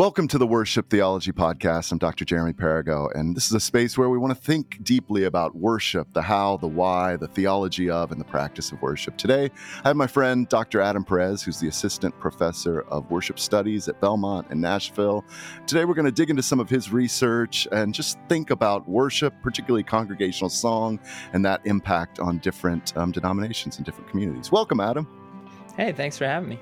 Welcome to the Worship Theology Podcast. I'm Dr. Jeremy Perigo, and this is a space where we want to think deeply about worship the how, the why, the theology of, and the practice of worship. Today, I have my friend Dr. Adam Perez, who's the Assistant Professor of Worship Studies at Belmont in Nashville. Today, we're going to dig into some of his research and just think about worship, particularly congregational song, and that impact on different um, denominations and different communities. Welcome, Adam. Hey, thanks for having me.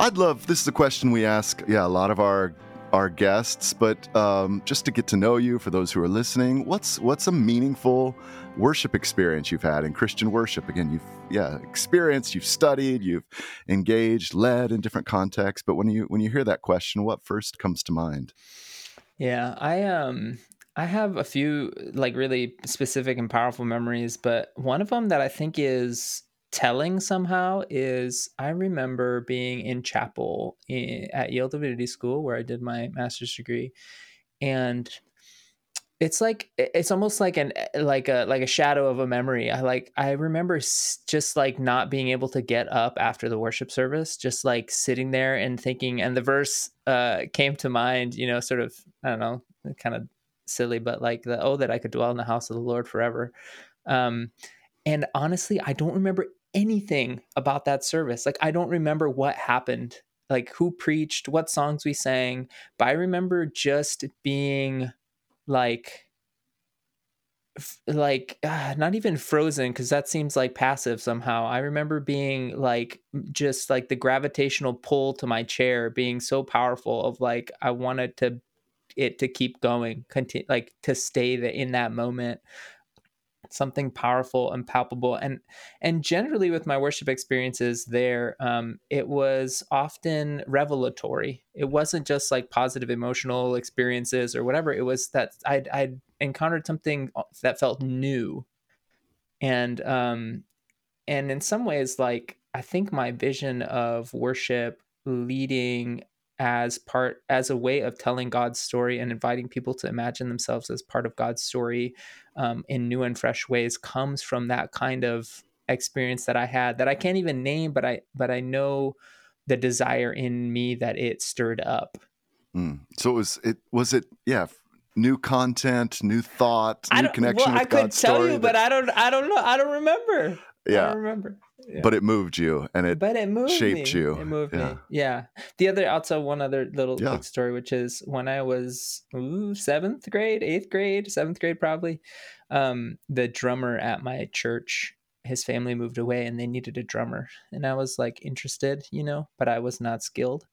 I'd love this is a question we ask, yeah, a lot of our our guests, but um, just to get to know you for those who are listening, what's what's a meaningful worship experience you've had in Christian worship? Again, you've yeah experienced, you've studied, you've engaged, led in different contexts. But when you when you hear that question, what first comes to mind? Yeah, I um I have a few like really specific and powerful memories, but one of them that I think is telling somehow is I remember being in chapel in, at Yale Divinity School where I did my master's degree, and it's like it's almost like an like a like a shadow of a memory. I like I remember just like not being able to get up after the worship service, just like sitting there and thinking. And the verse uh, came to mind, you know, sort of I don't know, kind of silly, but like the oh that I could dwell in the house of the Lord forever. Um, and honestly, I don't remember anything about that service. Like I don't remember what happened, like who preached, what songs we sang, but I remember just being like like uh, not even frozen because that seems like passive somehow i remember being like just like the gravitational pull to my chair being so powerful of like i wanted to it to keep going continue like to stay the, in that moment something powerful and palpable and and generally with my worship experiences there um, it was often revelatory. It wasn't just like positive emotional experiences or whatever. It was that i'd, I'd encountered something that felt new. And um and in some ways like i think my vision of worship leading as part as a way of telling God's story and inviting people to imagine themselves as part of God's story um, in new and fresh ways comes from that kind of experience that I had that I can't even name, but I but I know the desire in me that it stirred up. Mm. So it was it was it yeah new content, new thought, new connection well, with I God's could tell story you, that... but I don't I don't know I don't remember. Yeah, I remember. Yeah. But it moved you, and it but it moved shaped me. you. It moved yeah. me. Yeah. The other, also one other little yeah. quick story, which is when I was ooh, seventh grade, eighth grade, seventh grade probably. Um, the drummer at my church, his family moved away, and they needed a drummer, and I was like interested, you know, but I was not skilled.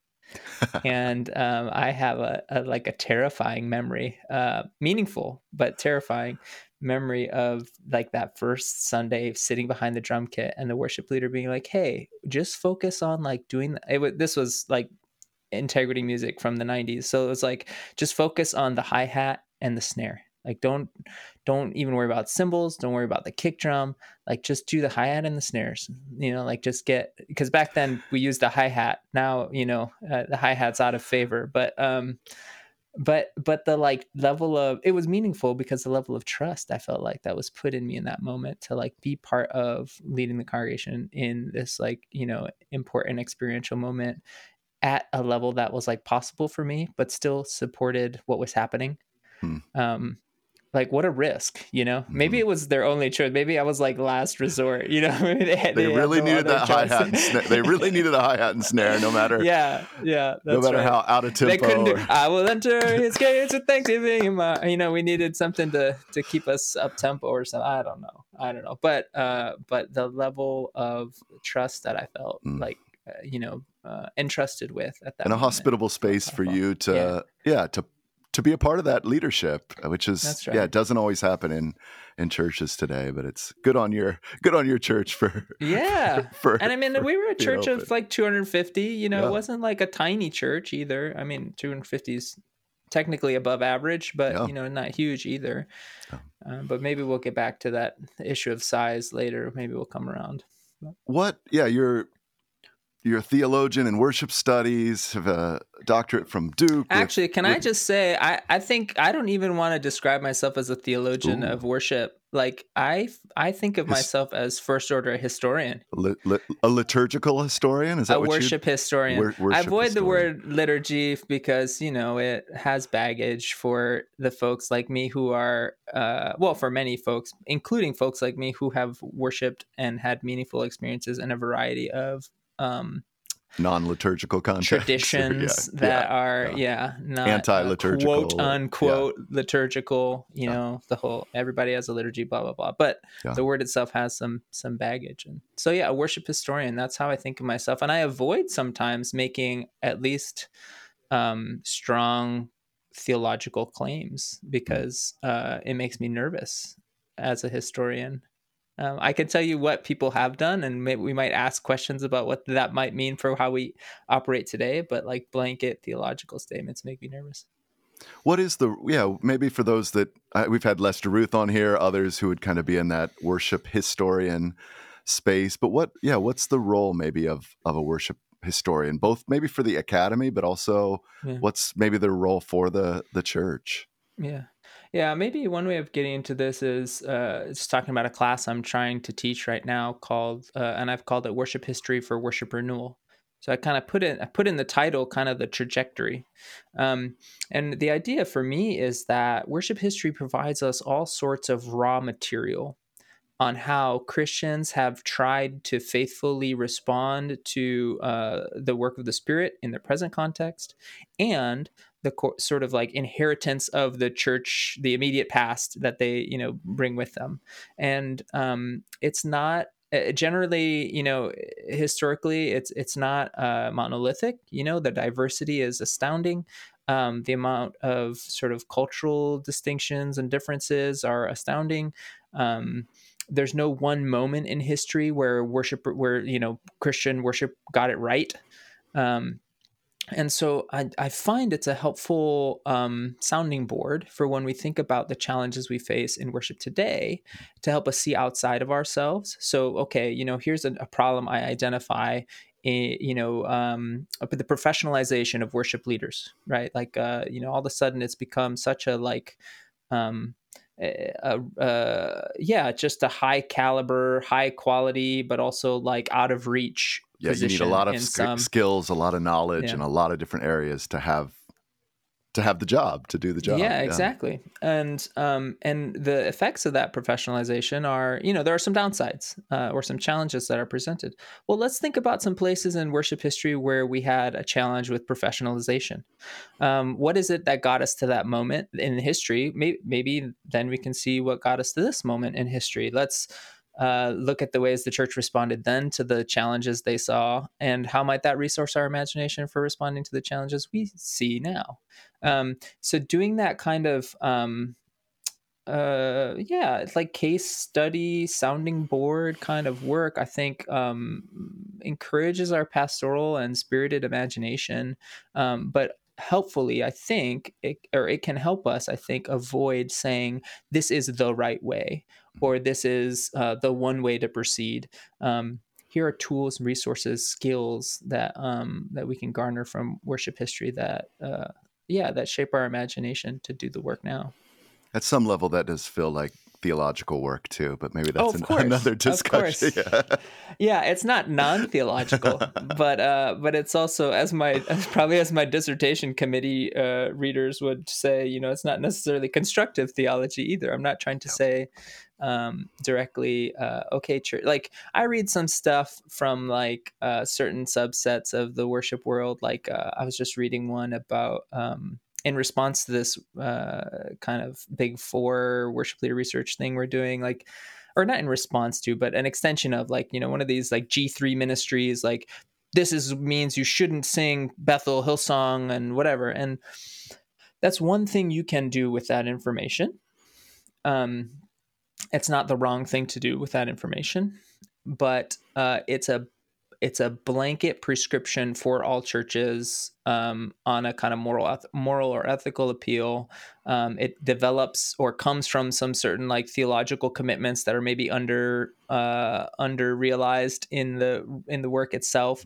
and um, I have a, a, like a terrifying memory, uh, meaningful but terrifying memory of like that first Sunday sitting behind the drum kit and the worship leader being like, "Hey, just focus on like doing." The, it, this was like integrity music from the 90s so it was like just focus on the hi-hat and the snare like don't don't even worry about cymbals don't worry about the kick drum like just do the hi-hat and the snares you know like just get because back then we used the hi-hat now you know uh, the hi-hat's out of favor but um but but the like level of it was meaningful because the level of trust i felt like that was put in me in that moment to like be part of leading the congregation in this like you know important experiential moment at a level that was like possible for me but still supported what was happening hmm. um like what a risk you know maybe mm-hmm. it was their only choice maybe i was like last resort you know they, had, they, they really needed that hi-hat and snare. they really needed a hi-hat and snare no matter yeah yeah no matter right. how out of tempo they couldn't do, i will enter his gates with thanksgiving my, you know we needed something to to keep us up tempo or something i don't know i don't know but uh but the level of trust that i felt mm. like uh, you know uh, entrusted with at that and a hospitable space for you to yeah. yeah to to be a part of that leadership, uh, which is right. yeah, it doesn't always happen in in churches today, but it's good on your good on your church for yeah. for, and I mean, for we were a church of like 250. You know, yeah. it wasn't like a tiny church either. I mean, 250 is technically above average, but yeah. you know, not huge either. Yeah. Uh, but maybe we'll get back to that issue of size later. Maybe we'll come around. What? Yeah, you're you're a theologian in worship studies, have a doctorate from Duke. Actually, with, can with... I just say, I, I think I don't even want to describe myself as a theologian Ooh. of worship. like I I think of His- myself as first order historian, Li- li- a liturgical historian? Is that a worship historian. Wor- I worship avoid the word liturgy because you know it has baggage for the folks like me who are uh, well for many folks, including folks like me who have worshipped and had meaningful experiences in a variety of um, non-liturgical traditions Yeah, that yeah, are yeah. yeah, not Anti-liturgical, quote unquote liturgical you know the whole everybody has a liturgy blah blah blah. But the word itself has some some baggage. And so yeah a worship historian that's how i think of myself. And i avoid sometimes making at least um strong theological claims because uh it makes me nervous as a historian um, I can tell you what people have done, and maybe we might ask questions about what that might mean for how we operate today. But like blanket theological statements make me nervous. What is the yeah? Maybe for those that uh, we've had Lester Ruth on here, others who would kind of be in that worship historian space. But what yeah? What's the role maybe of of a worship historian, both maybe for the academy, but also Yeah. what's maybe their role for the the church? Yeah. Yeah, maybe one way of getting into this is uh, just talking about a class I'm trying to teach right now called, uh, and I've called it Worship History for Worship Renewal. So I kind of put in, I put in the title, kind of the trajectory, um, and the idea for me is that worship history provides us all sorts of raw material on how Christians have tried to faithfully respond to uh, the work of the Spirit in the present context, and the co- sort of like inheritance of the church, the immediate past that they you know bring with them, and um, it's not uh, generally you know historically it's it's not uh, monolithic. You know the diversity is astounding. Um, the amount of sort of cultural distinctions and differences are astounding. Um, there's no one moment in history where worship where you know christian worship got it right. Um, and so I, I find it's a helpful um, sounding board for when we think about the challenges we face in worship today to help us see outside of ourselves. So okay you know here's a, a problem i identify in, you know um, the professionalization of worship leaders right? Like uh, you know all of a sudden it's become such a like um, uh, uh, yeah, just a high caliber, high quality, but also like out of reach. Yeah, you need a lot of sk- some, skills, a lot of knowledge, Yeah. and a lot of different areas to have to have the job to do the job. Yeah, exactly. And um, and the effects of that professionalization are, you know, there are some downsides uh, or some challenges that are presented. Well, let's think about some places in worship history where we had a challenge with professionalization. Um, what is it that got us to that moment in history? Maybe, maybe then we can see what got us to this moment in history. Let's uh, look at the ways the church responded then to the challenges they saw, and how might that resource our imagination for responding to the challenges we see now. Um, so doing that kind of um, uh, yeah, it's like case study, sounding board kind of work, I think um, encourages our pastoral and spirited imagination, um, but helpfully i think it, or it can help us i think avoid saying this is the right way or this is uh, the one way to proceed. Um, here are tools resources skills that um, that we can garner from worship history that uh, yeah that shape our imagination to do the work now. At some level, that does feel like theological work too, but maybe that's Oh, an- course, another of discussion. course. Yeah. yeah it's not non-theological but uh but it's also as my as probably as my dissertation committee uh readers would say you know it's not necessarily constructive theology either i'm not trying to say um directly uh okay church like i read some stuff from like uh certain subsets of the worship world like uh, i was just reading one about um in response to this uh, kind of big four worship leader research thing we're doing, like, or not in response to, but an extension of like, you know, one of these like G3 ministries, like, this is means you shouldn't sing Bethel Hillsong and whatever. And that's one thing you can do with that information. Um, it's not the wrong thing to do with that information, but uh, it's a it's a blanket prescription for all churches um, on a kind of moral moral or ethical appeal. Um, it develops or comes from some certain like theological commitments that are maybe under uh, under realized in the in the work itself.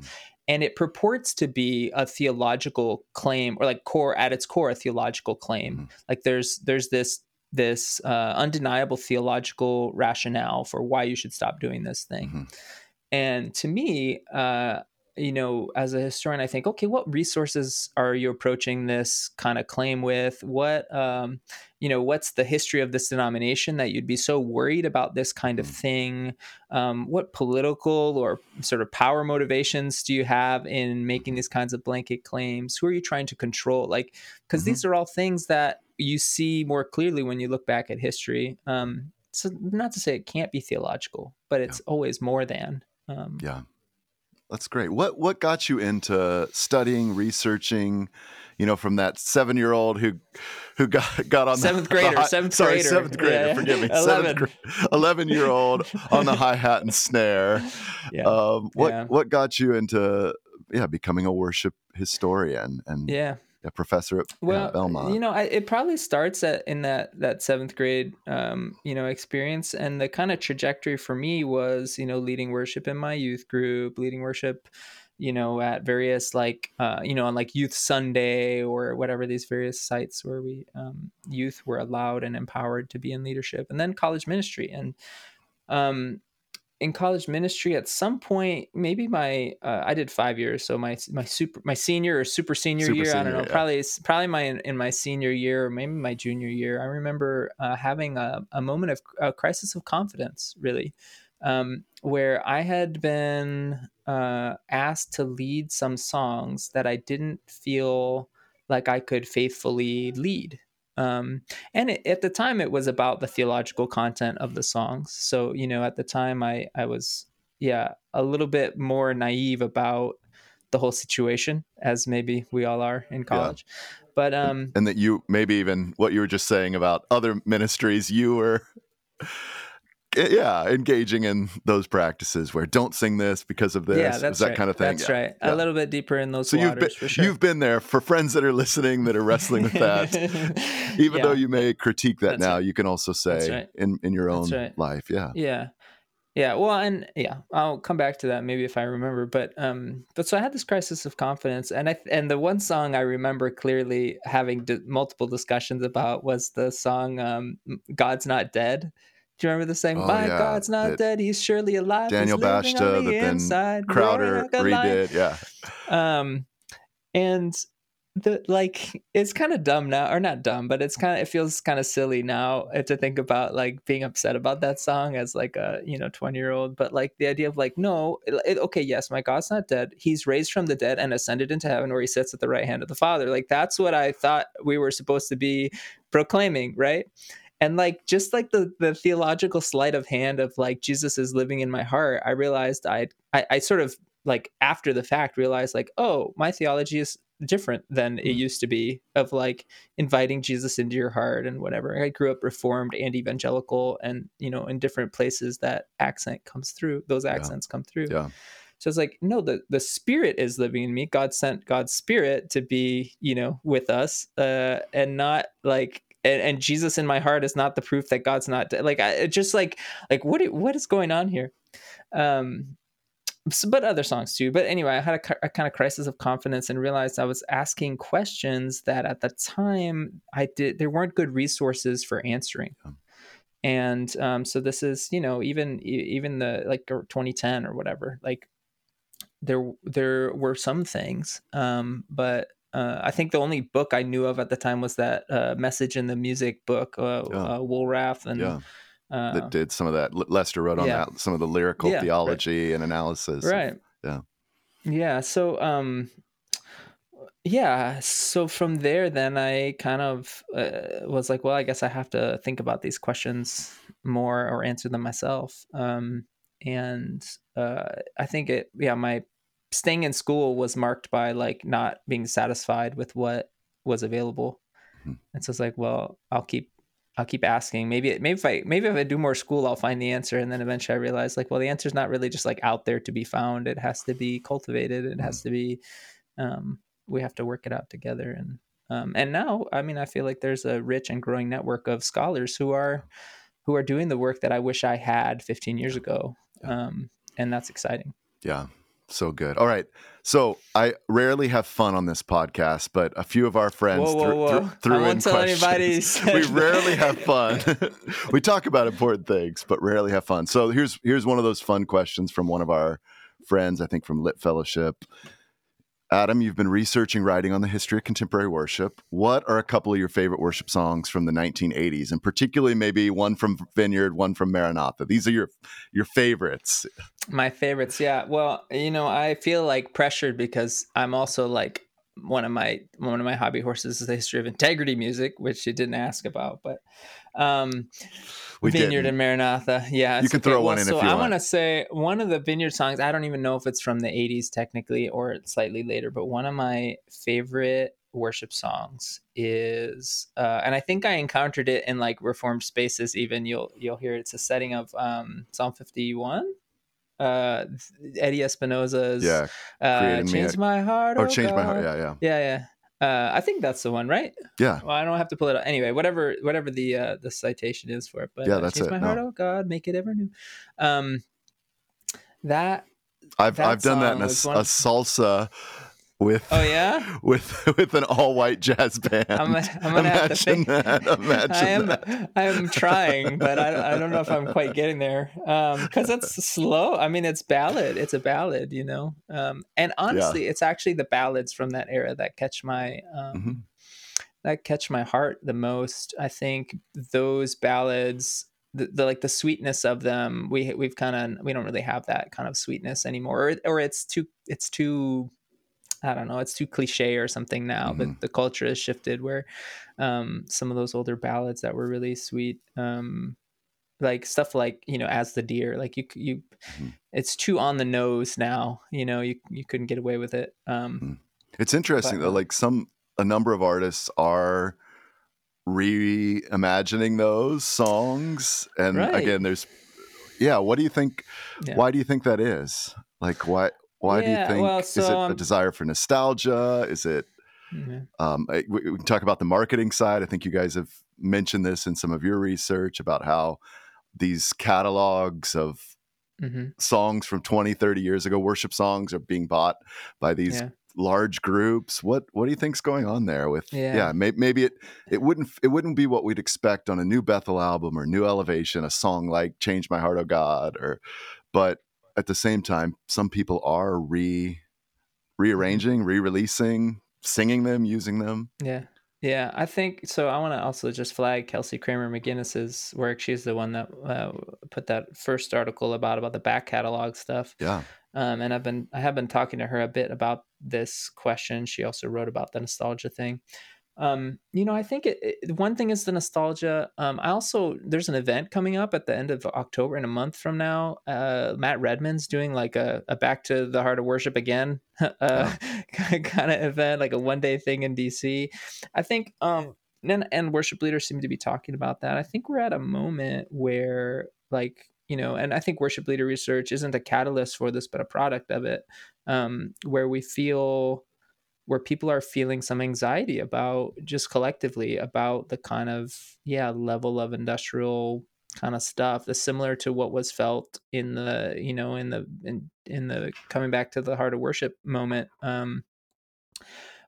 And it purports to be a theological claim, or like core at its core, a theological claim. Mhm. Like there's there's this this uh, undeniable theological rationale for why you should stop doing this thing. Mm-hmm. And to me, uh, you know, as a historian, I think, okay, what resources are you approaching this kind of claim with? What, um, you know, what's the history of this denomination that you'd be so worried about this kind of mm. thing? Um, what political or sort of power motivations do you have in making these kinds of blanket claims? Who are you trying to control? Like, because mm-hmm. these are all things that you see more clearly when you look back at history. Um, so, not to say it can't be theological, but it's yeah. always more than. Um, yeah. That's great. What what got you into studying, researching? You know, from that seven year old who who got got on seventh the, grader, the high, seventh sorry, grader, seventh grader. Yeah. Forgive me, 11. 11 year old on the hi hat and snare. Yeah. Um, what yeah. what got you into yeah becoming a worship historian and yeah a professor at well, Belmont. You know, I, it probably starts at in that that seventh grade, um, you know, experience, and the kind of trajectory for me was, you know, leading worship in my youth group, leading worship, you know, at various like, uh, you know, on like Youth Sunday or whatever these various sites where we um, youth were allowed and empowered to be in leadership, and then college ministry, and um, in college ministry at some point maybe my uh, i did five years so my my super my senior or super senior super year senior, i don't know yeah. probably probably my in my senior year or maybe my junior year i remember uh, having a, a moment of a crisis of confidence really um, where i had been uh, asked to lead some songs that i didn't feel like i could faithfully lead um, and it, at the time it was about the theological content of the songs so you know at the time i i was yeah a little bit more naive about the whole situation as maybe we all are in college yeah. but um and that you maybe even what you were just saying about other ministries you were yeah, engaging in those practices where don't sing this because of this, yeah, that's that right. kind of thing. That's yeah. right. Yeah. A little bit deeper in those so waters, you've been, for sure. You've been there for friends that are listening that are wrestling with that. Even yeah. though you may critique that that's now, right. you can also say right. in in your own life, yeah, yeah, yeah. Well, and yeah, I'll come back to that maybe if I remember. But um, but so I had this crisis of confidence, and I and the one song I remember clearly having multiple discussions about was the song um, "God's Not Dead." Do you remember the saying? Oh, My yeah. God's not dead; He's surely alive. Daniel Bashta, the inside, Crowder redid. Yeah. Um, and the like it's kind of dumb now or not dumb but it's kind of it feels kind of silly now to think about like being upset about that song as like a you know 20 year old but like the idea of like no it, okay yes my god's not dead he's raised from the dead and ascended into heaven where he sits at the right hand of the father like that's what i thought we were supposed to be proclaiming right and like just like the the theological sleight of hand of like jesus is living in my heart i realized I'd, i i sort of like after the fact realized like oh my theology is different than it mm-hmm. used to be of like inviting jesus into your heart and whatever i grew up reformed and evangelical and you know in different places that accent comes through those accents yeah. come through yeah so it's like, no, the, the spirit is living in me. God sent God's spirit to be, you know, with us, uh, and not like and, and, Jesus in my heart is not the proof that God's not dead. Like I just like like what what is going on here? Um, so, but other songs too. But anyway, I had a, a, kind of crisis of confidence and realized I was asking questions that at the time I did there weren't good resources for answering. And um, so this is you know even even the like 2010 or whatever like there there were some things um, but uh, I think the only book I knew of at the time was that uh, message in the music book, uh, yeah. uh, Walrath, and yeah. Uh, that did some of that. Lester wrote on yeah. that some of the lyrical theology right. and analysis. Right. yeah. Yeah. So, um, yeah. So from there, then I kind of uh, was like, well, I guess I have to think about these questions more or answer them myself. Um, and I think it, yeah, my staying in school was marked by like not being satisfied with what was available. Mm-hmm. And so it's like, well, I'll keep I'll keep asking. Maybe maybe if I maybe if I do more school, I'll find the answer. And then eventually I realize like, well, the answer is not really just like out there to be found. It has to be cultivated. It has mm-hmm. to be um, we have to work it out together. And um, and now, I mean, I feel like there's a rich and growing network of scholars who are who are doing the work that I wish I had 15 years ago. Um, and that's exciting. Yeah, so good. All right. So I rarely have fun on this podcast, but a few of our friends Whoa, whoa, threw- whoa. threw- threw I in won't tell anybody questions. we rarely have fun. we talk about important things, but rarely have fun. So here's here's one of those fun questions from one of our friends, I think from Lit Fellowship. Adam, you've been researching writing on the history of contemporary worship. What are a couple of your favorite worship songs from the 1980s, and particularly maybe one from Vineyard, one from Maranatha? These are your your favorites. My favorites, yeah. Well, you know, I feel like pressured because I'm also like one of my one of my hobby horses is the history of integrity music, which you didn't ask about, but um We Vineyard didn't. and Maranatha. Yeah. You can throw one in so if you I want. to say one of the Vineyard songs, I don't even know if it's from the 80s technically or slightly later, but one of my favorite worship songs is uh and I think I encountered it in like reformed spaces even you'll you'll hear it. it's a setting of um Psalm 51 uh Eddie Espinosa's Yeah. uh change my heart Or oh change my heart. Yeah, yeah. yeah yeah uh, I think that's the one, right? Yeah. Well, I don't have to pull it up anyway. Whatever, whatever the uh, the citation is for it. But Yeah, uh, that's change it, My no. heart, oh God, make it ever new. Um, that. I've That I've done that in a, a salsa with Oh yeah, with with an all white jazz band. I'm, gonna- I'm gonna have to think. that. Imagine I am. that. I am trying, but I, I don't know if I'm quite getting there. Um, because it's slow. I mean, it's ballad. It's a ballad, you know. Um, and honestly, it's actually the ballads from that era that catch my um, Mhm. that catch my heart the most. I think those ballads, the, the like the sweetness of them, we we've kind of we don't really have that kind of sweetness anymore, or, or it's too it's too I don't know, it's too cliche or something now. Mhm. But the culture has shifted where um, some of those older ballads that were really sweet. Um, like stuff like you know as the deer like you you Mhm. it's too on the nose now you know you you couldn't get away with it um It's interesting But, though. Like some a number of artists are reimagining those songs, and Right. again, there's yeah. What do you think? Yeah. Why do you think that is? Like why? Why do you think? well, is it so, a um, desire for nostalgia? Is it mhm. Um, we, we can talk about the marketing side. I think you guys have mentioned this in some of your research about how these catalogs of Mhm. songs from 20, 30 years ago, worship songs, are being bought by these Yeah. large groups. What what do you think's going on there? With Yeah. yeah, may, maybe it it wouldn't it wouldn't be what we'd expect on a new Bethel album or new Elevation, a song like "Change My Heart, Oh God," or but at the same time, some people are re rearranging, re-releasing, singing them, using them. Yeah. Yeah, I think so. I want to also just flag Kelsey Kramer McGinnis's work. She's the one that uh, put that first article about about the back catalog stuff. Yeah. Um, and I've been I have been talking to her a bit about this question. She also wrote about the nostalgia thing. Um, you know, I think it, it, one thing is the nostalgia. Um, I also there's an event coming up at the end of October in a month from now. Uh, Matt Redman's doing like a, a back to the heart of worship again uh, kind of event, like a one day thing in DC. I think um and, and worship leaders seem to be talking about that. I think we're at a moment where like you know, and I think worship leader research isn't a catalyst for this, but a product of it, um, where we feel where people are feeling some anxiety about just collectively about the kind of yeah level of industrial kind of stuff that's similar to what was felt in the you know in the in, in the coming back to the heart of worship moment um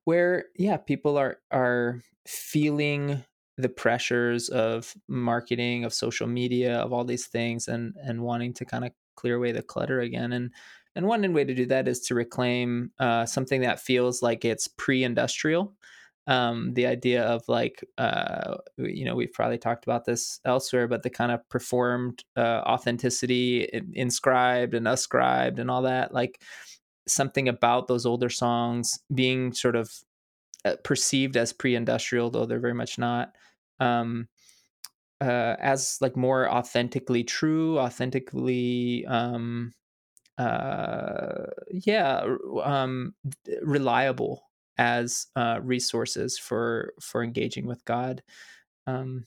where yeah people are are feeling the pressures of marketing of social media of all these things and and wanting to kind of clear away the clutter again and and one way to do that is to reclaim uh, something that feels like it's pre-industrial. Um, the idea of like uh, you know we've probably talked about this elsewhere but the kind of performed uh, authenticity inscribed and ascribed and all that like something about those older songs being sort of uh, perceived as pre-industrial though they're very much not um uh as like more authentically true authentically um uh yeah um reliable as uh resources for for engaging with god um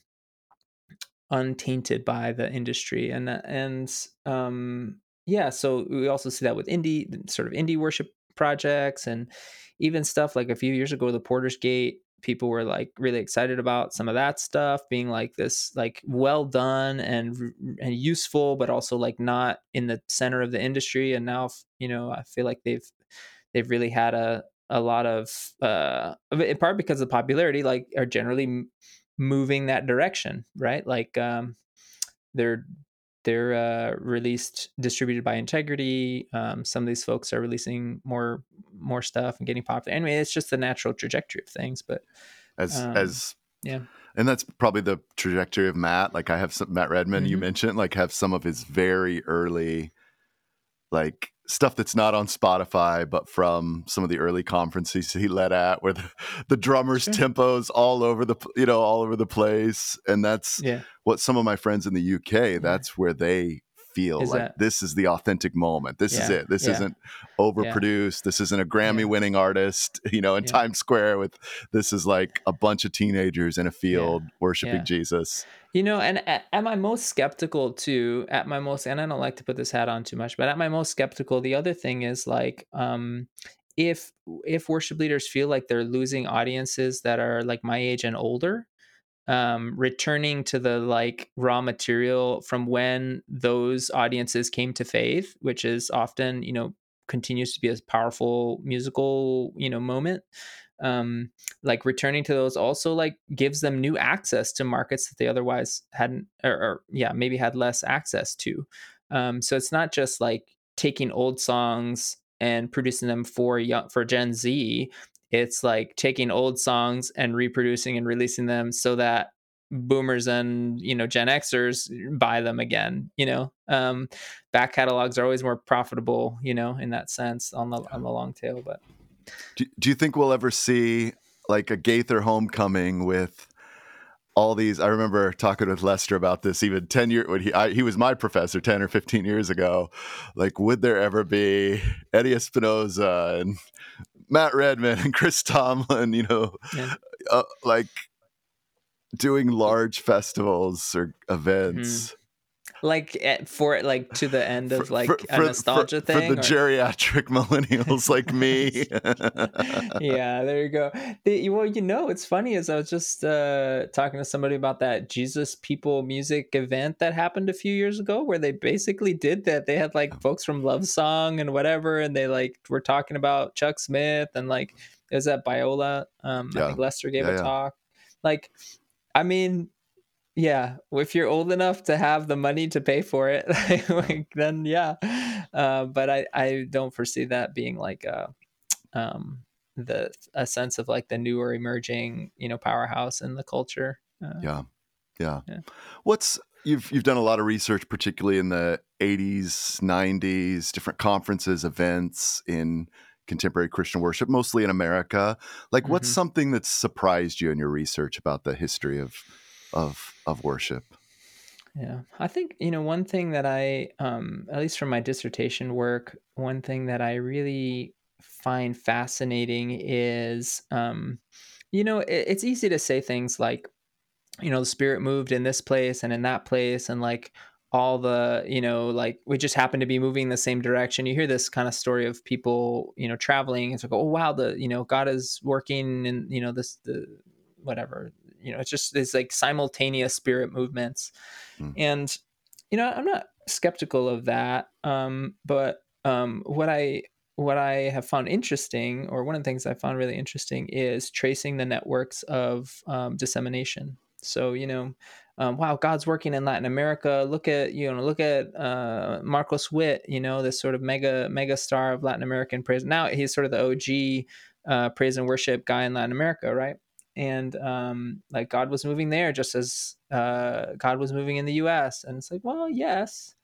untainted by the industry and uh, and um yeah so we also see that with indie sort of indie worship projects and even stuff like a few years ago the porter's gate people were like really excited about some of that stuff being like this like well done and and useful but also like not in the center of the industry and now you know i feel like they've they've really had a a lot of uh in part because of popularity like are generally moving that direction right? Like um they're they're uh, released distributed by integrity um, some of these folks are releasing more more stuff and getting popular anyway it's just the natural trajectory of things but as um, as yeah. and that's probably the trajectory of matt. Like i have some matt redman mm-hmm. you mentioned like have some of his very early like stuff that's not on Spotify, but from some of the early conferences he led at, where the, the drummers' sure. tempos all over the you know all over the place, and that's yeah. what some of my friends in the UK. That's where they feel is like that, this is the authentic moment. This yeah, is it. This yeah. isn't overproduced. This isn't a Grammy winning artist, you know, in Times Square with this is like a bunch of teenagers in a field worshiping Jesus. You know, and at, at, my most skeptical too, at my most, and I don't like to put this hat on too much, but at my most skeptical, the other thing is like, um, if if worship leaders feel like they're losing audiences that are like my age and older, um, returning to the like raw material from when those audiences came to faith, which is often you know continues to be a powerful musical you know moment um, like returning to those also like gives them new access to markets that they otherwise hadn't or, or yeah maybe had less access to um, so it's not just like taking old songs and producing them for young for gen z it's like taking old songs and reproducing and releasing them so that boomers and you know gen xers buy them again you know? Um back catalogs are always more profitable you know in that sense on the on the long tail but do, do you think we'll ever see like a gaither homecoming with all these i remember talking with lester about this even 10 years when he I, he was my professor 10 or 15 years ago like would there ever be eddie espinosa and matt redman and chris tomlin you know yeah. uh, like doing large festivals or events. Mm-hmm. Like at, eh, for like to the end of like for, a nostalgia for, thing for the or? geriatric millennials like me. yeah, there you go. The, well, you know, it's funny as I was just uh, talking to somebody about that Jesus People music event that happened a few years ago, where they basically did that. They had like folks from Love Song and whatever, and they like were talking about Chuck Smith and like is that Biola? Um, yeah. I think Lester gave yeah, a yeah. talk. Like I mean, yeah, if you're old enough to have the money to pay for it, like, then yeah. Uh, but I, I don't foresee that being like a, um, the a sense of like the newer emerging, you know, powerhouse in the culture. Uh, yeah. yeah, yeah. What's you've you've done a lot of research, particularly in the '80s, '90s, different conferences, events in contemporary Christian worship, mostly in America. Like, mm-hmm. what's something that's surprised you in your research about the history of of of worship? Yeah, I think you know one thing that I, um, at least from my dissertation work, one thing that I really find fascinating is, um, you know, it, it's easy to say things like, you know, the Spirit moved in this place and in that place, and like all the you know like we just happen to be moving the same direction. You hear this kind of story of people you know traveling. It's like oh wow the you know god is working and you know this the whatever you know it's just it's like simultaneous spirit movements mm. and you know i'm not skeptical of that um but um what i what i have found interesting or one of the things i found really interesting is tracing the networks of um, dissemination so you know um, wow, God's working in Latin America. Look at you know, look at uh, Marcos Witt, you know, this sort of mega mega star of Latin American praise. Now he's sort of the OG uh, praise and worship guy in Latin America, right? And um, like God was moving there, just as uh, God was moving in the U.S. And it's like, well, yes,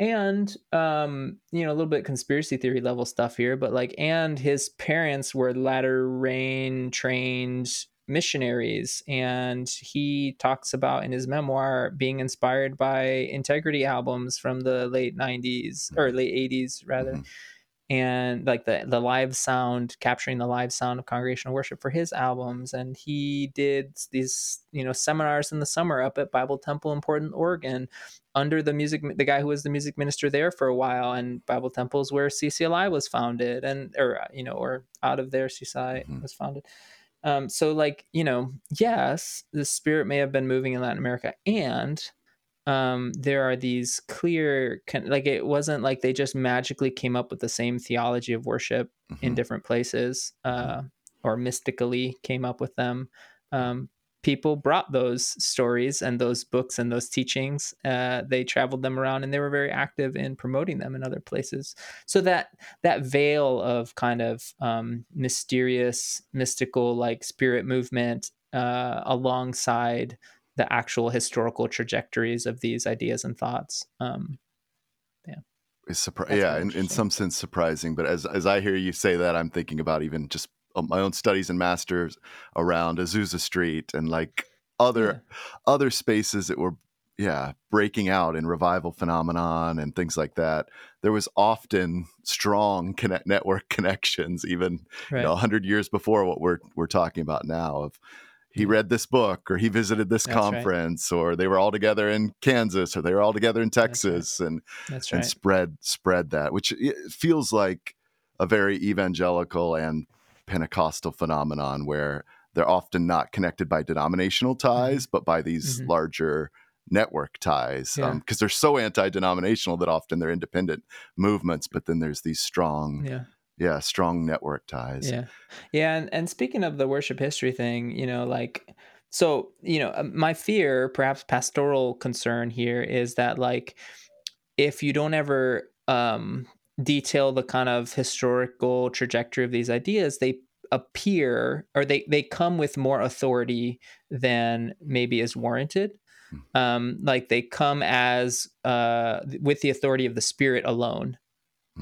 and um, you know, a little bit conspiracy theory level stuff here, but like, and his parents were latter rain trained missionaries and he talks about in his memoir being inspired by integrity albums from the late 90s or late 80s rather mm-hmm. And like the the live sound capturing the live sound of congregational worship for his albums and he did these you know seminars in the summer up at bible temple in portland oregon under the music the guy who was the music minister there for a while and bible temples where ccli was founded and or you know or out of there ccli mm-hmm. was founded Um, so like you know, yes, the spirit may have been moving in Latin America, and um, there are these clear like it wasn't like they just magically came up with the same theology of worship mm-hmm. in different places mm-hmm. uh, or mystically came up with them. Um, people brought those stories and those books and those teachings. Uh, they traveled them around and they were very active in promoting them in other places. So that that veil of kind of um, mysterious, mystical, like spirit movement uh, alongside the actual historical trajectories of these ideas and thoughts. Um, yeah. It's surpri- yeah, in, in some sense surprising. But as as I hear you say that, I'm thinking about even just uh, my own studies and masters around Azusa Street and like other yeah. other spaces that were yeah breaking out in revival phenomenon and things like that there was often strong connect network connections even right. you know 100 years before what we're we're talking about now of he read this book or he visited this That's conference right. or they were all together in Kansas or they were all together in Texas right. and That's and spread spread that which feels like a very evangelical and Pentecostal phenomenon where they're often not connected by denominational mm-hmm. ties, but by these mm-hmm. larger network ties. Because yeah. um, they're so anti denominational that often they're independent movements, but then there's these strong. Yeah. Yeah, strong network ties. Yeah. Yeah. And, and speaking of the worship history thing, you know, like, so, you know, um, my fear, perhaps pastoral concern here is that, like, if you don't ever um, detail the kind of historical trajectory of these ideas, they appear or they they come with more authority than maybe is warranted. Hmm. Um, like they come as uh, with the authority of the spirit alone.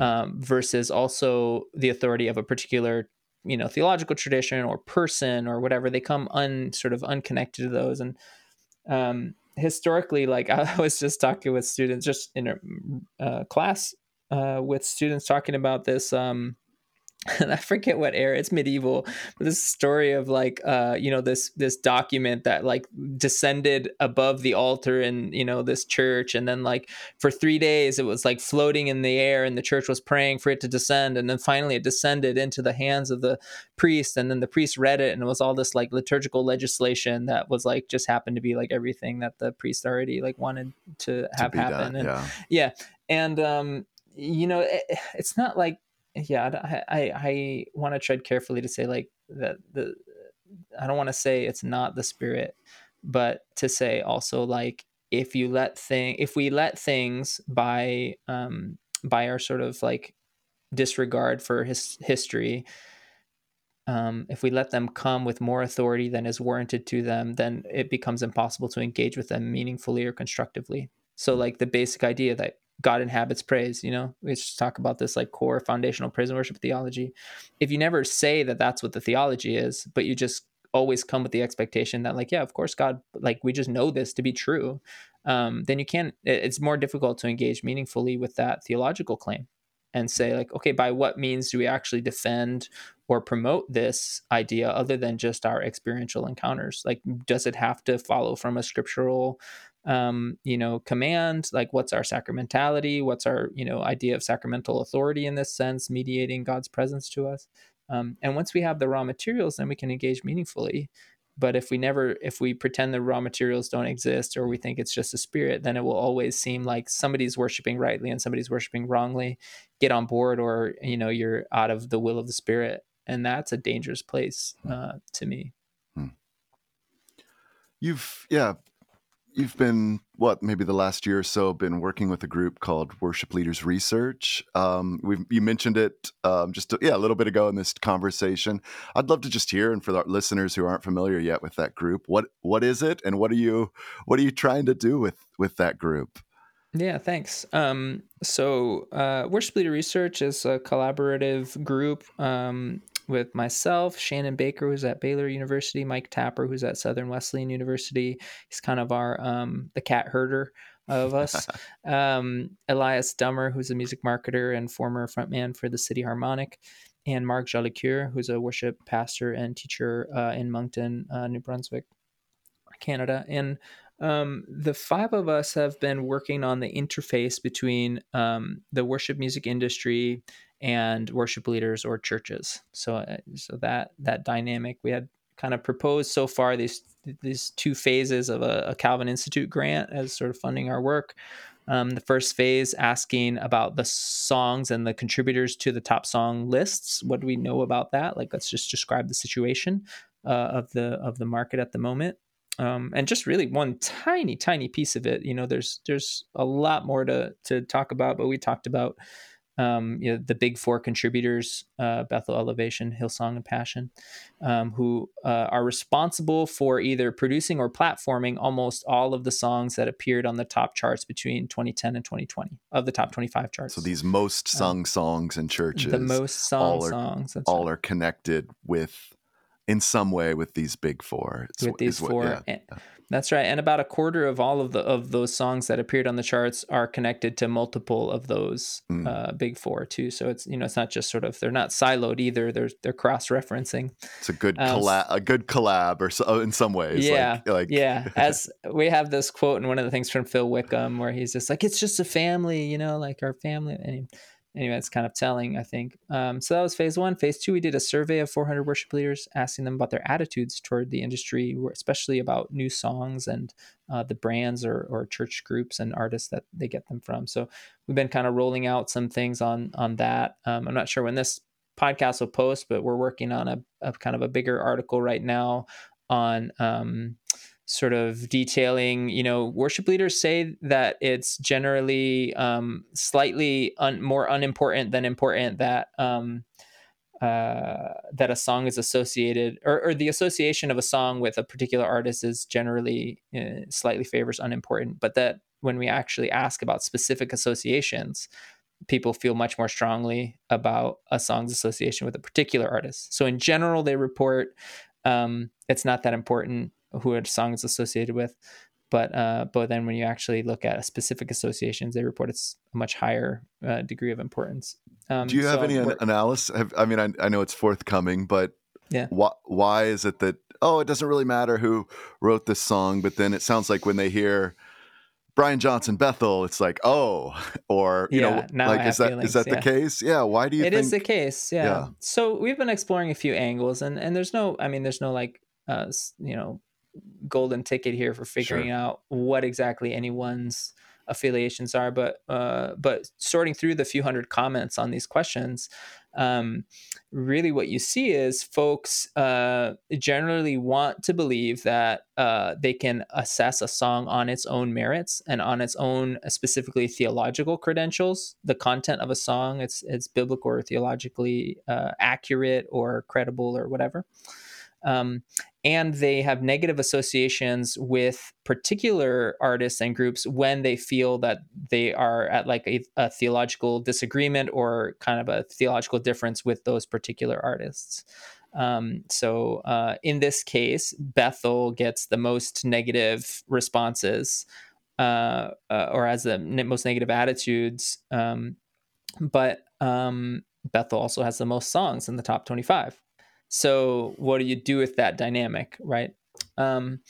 Um, versus also the authority of a particular you know theological tradition or person or whatever. They come un sort of unconnected to those and. Um, historically like i was just talking with students just in a uh, class uh, with students talking about this. Um, and I forget what era. It's medieval. But this story of like, uh, you know, this this document that like descended above the altar in you know this church, and then like for three days it was like floating in the air, and the church was praying for it to descend, and then finally it descended into the hands of the priest, and then the priest read it, and it was all this like liturgical legislation that was like just happened to be like everything that the priest already like wanted to have to happen, done, and yeah. yeah, and um, you know, it, it's not like yeah, I I, I want to tread carefully to say like that the I don't want to say it's not the spirit, but to say also like if you let thing if we let things by um by our sort of like disregard for his history um, if we let them come with more authority than is warranted to them, then it becomes impossible to engage with them meaningfully or constructively. So, like the basic idea that God inhabits praise. You know, we just talk about this like core foundational praise and worship theology. If you never say that that's what the theology is, but you just always come with the expectation that like, yeah, of course, God, like we just know this to be true, um, then you can't. It's more difficult to engage meaningfully with that theological claim and say like, okay, by what means do we actually defend or promote this idea other than just our experiential encounters? Like, does it have to follow from a scriptural um, you know, command, like what's our sacramentality, what's our, you know, idea of sacramental authority in this sense, mediating God's presence to us. Um, and once we have the raw materials, then we can engage meaningfully. But if we never, if we pretend the raw materials don't exist or we think it's just a spirit, then it will always seem like somebody's worshiping rightly and somebody's worshiping wrongly. Get on board, or you know, you're out of the will of the spirit, and that's a dangerous place hmm. uh, to me. Hmm. You've yeah you've been what maybe the last year or so been working with a group called Worship Leaders Research. Um, you mentioned it um, just yeah a little bit ago in this conversation. I'd love to just hear and for the listeners who aren't familiar yet with that group, what what is it and what are you what are you trying to do with with that group? Yeah, thanks. Um, so, uh, Worship Leader Research is a collaborative group um, with myself, Shannon Baker, who's at Baylor University, Mike Tapper, who's at Southern Wesleyan University. He's kind of our um, the cat herder of us. um, Elias Dummer, who's a music marketer and former frontman for the City Harmonic, and Mark Jolicoeur, who's a worship pastor and teacher uh, in Moncton, uh, New Brunswick, Canada. And um, the five of us have been working on the interface between um, the worship music industry and worship leaders or churches. So, uh, so that that dynamic, we had kind of proposed so far these these two phases of a, a Calvin Institute grant as sort of funding our work. Um, the first phase asking about the songs and the contributors to the top song lists. What do we know about that? Like, let's just describe the situation uh, of the of the market at the moment. Um, and just really one tiny, tiny piece of it. You know, there's there's a lot more to to talk about, but we talked about um, you know, the big four contributors, uh, Bethel Elevation, Hillsong, and Passion, um, who uh, are responsible for either producing or platforming almost all of the songs that appeared on the top charts between 2010 and 2020 of the top 25 charts. So these most um, sung um, songs in churches, the most sung all are, songs, all right. are connected with, in some way, with these big four. It's, with these four. Yeah. and, that's right, and about a quarter of all of the of those songs that appeared on the charts are connected to multiple of those mm. uh, big four too. So it's you know it's not just sort of they're not siloed either. They're they're cross referencing. It's a good um, collab, a good collab, or so, uh, in some ways. Yeah, like, like... yeah. As we have this quote in one of the things from Phil Wickham where he's just like, "It's just a family, you know, like our family." And anyway, it's kind of telling, I think. Um, so that was phase one. Phase two, we did a survey of 400 worship leaders, asking them about their attitudes toward the industry, especially about new songs and uh, the brands or, or church groups and artists that they get them from. So we've been kind of rolling out some things on on that. Um, I'm not sure when this podcast will post, but we're working on a, a kind of a bigger article right now on um, sort of detailing you know worship leaders say that it's generally um, slightly un- more unimportant than important that um, uh, that a song is associated or, or, the association of a song with a particular artist is generally uh, slightly favors unimportant but that when we actually ask about specific associations people feel much more strongly about a song's association with a particular artist. So in general they report um, it's not that important who a song is associated with. But uh, but then when you actually look at specific associations, they report it's a much higher uh, degree of importance. Um, Do you have so any analysis? Have, I mean, I, I know it's forthcoming, but yeah, why why is it that oh, it doesn't really matter who wrote this song, but then it sounds like when they hear Brian Johnson Bethel, it's like, oh, or you yeah, know, like is that feelings, is that yeah. the case? Yeah. Why do you? It think... is the case. Yeah. yeah. So we've been exploring a few angles, and and there's no, I mean, there's no like, uh, you know, golden ticket here for figuring sure. out what exactly anyone's affiliations are but uh, but sorting through the few hundred comments on these questions um, really what you see is folks uh, generally want to believe that uh, they can assess a song on its own merits and on its own uh, specifically theological credentials the content of a song it's it's biblical or theologically uh, accurate or credible or whatever um, and they have negative associations with particular artists and groups when they feel that they are at like a, a, theological disagreement or kind of a theological difference with those particular artists. Um, so uh, in this case, Bethel gets the most negative responses uh, uh, or has the most negative attitudes. Um, but um, Bethel also has the most songs in the top 25. So what do you do with that dynamic, right? Um,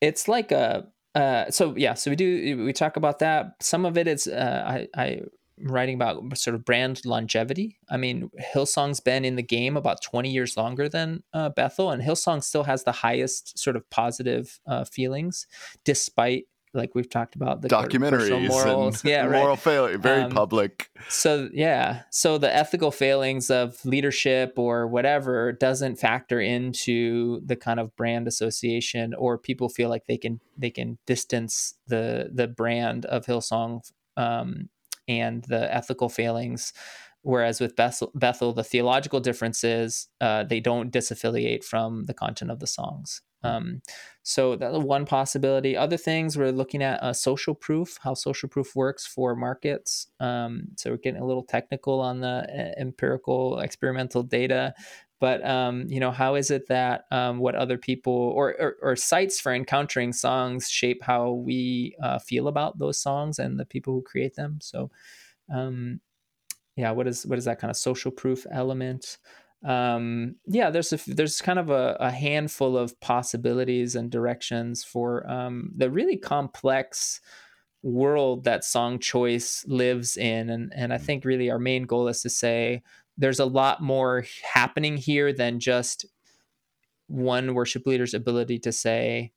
it's like a uh, so yeah, so we do we talk about that. Some of it is uh, I I writing about sort of brand longevity. I mean, Hillsong's been in the game about 20 years longer than uh, Bethel, and Hillsong still has the highest sort of positive uh, feelings, despite like we've talked about the documentaries morals, yeah, right. moral failure, very um, public. So yeah, so the ethical failings of leadership or whatever doesn't factor into the kind of brand association, or people feel like they can they can distance the the brand of Hillsong um, and the ethical failings. Whereas with Bethel, Bethel the theological difference is uh, they don't disaffiliate from the content of the songs. Um, so that's one possibility. Other things we're looking at uh, social proof, how social proof works for markets. Um, so we're getting a little technical on the uh, empirical experimental data, but um, you know how is it that um, what other people or, or, or sites for encountering songs shape how we uh, feel about those songs and the people who create them. So um, yeah, what is what is that kind of social proof element? um, yeah, there's a, there's kind of a, a, handful of possibilities and directions for um, the really complex world that song choice lives in, and and I mm. think really our main goal is to say there's a lot more happening here than just one worship leader's ability to say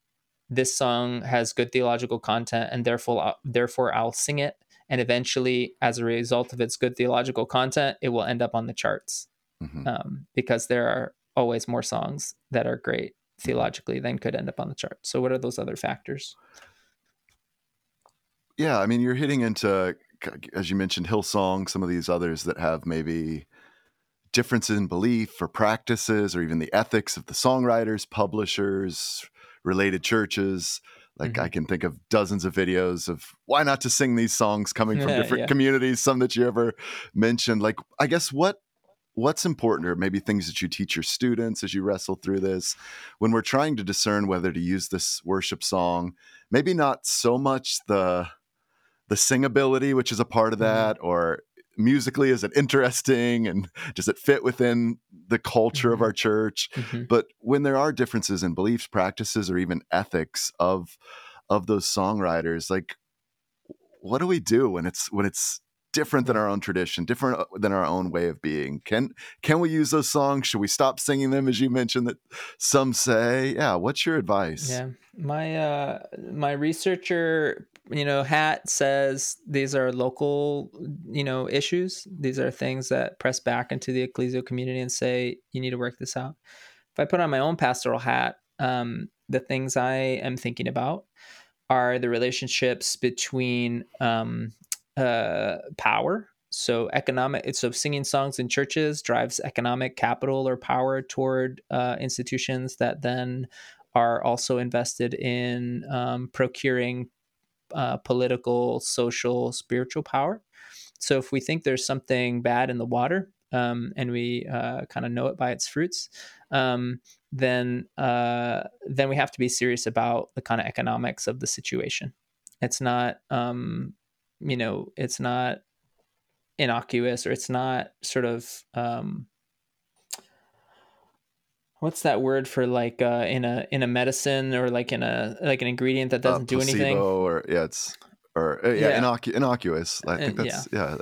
this song has good theological content and therefore therefore I'll sing it and eventually as a result of its good theological content it will end up on the charts mm-hmm. um, because there are always more songs that are great theologically than could end up on the chart. So what are those other factors? Yeah i mean you're hitting into as you mentioned hillsong some of these others that have maybe differences in belief or practices or even the ethics of the songwriters publishers related churches like mm-hmm. I can think of dozens of videos of why not to sing these songs coming from yeah, different yeah. communities, some that you ever mentioned. Like I guess what what's important or maybe things that you teach your students as you wrestle through this when we're trying to discern whether to use this worship song, maybe not so much the the singability, which is a part of mm-hmm. that, mm-hmm. or musically is it interesting and does it fit within the culture mm-hmm. of our church mm-hmm. but when there are differences in beliefs practices or even ethics of of those songwriters like what do we do when it's when it's different than our own tradition different uh, than our own way of being. Can can we use those songs? Should we stop singing them as you mentioned that some say? Yeah what's your advice? Yeah my uh my researcher you know hat says these are local you know issues. These are things that press back into the ecclesial community and say you need to work this out. If i put on my own pastoral hat um, the things i am thinking about are the relationships between um, uh, power so economic it's so singing songs in churches drives economic capital or power toward uh, institutions that then are also invested in um, procuring uh, political, social, spiritual power. So if we think there's something bad in the water, um, and we uh, kind of know it by its fruits, um, then uh, then we have to be serious about the kind of economics of the situation. It's not, um, you know, it's not innocuous or it's not sort of um, what's that word for like uh, in a in a medicine or like in a like an ingredient that uh, doesn't uh, do anything or yeah it's or uh, yeah, yeah. Innocu- innocuous i think uh, that's yeah. yeah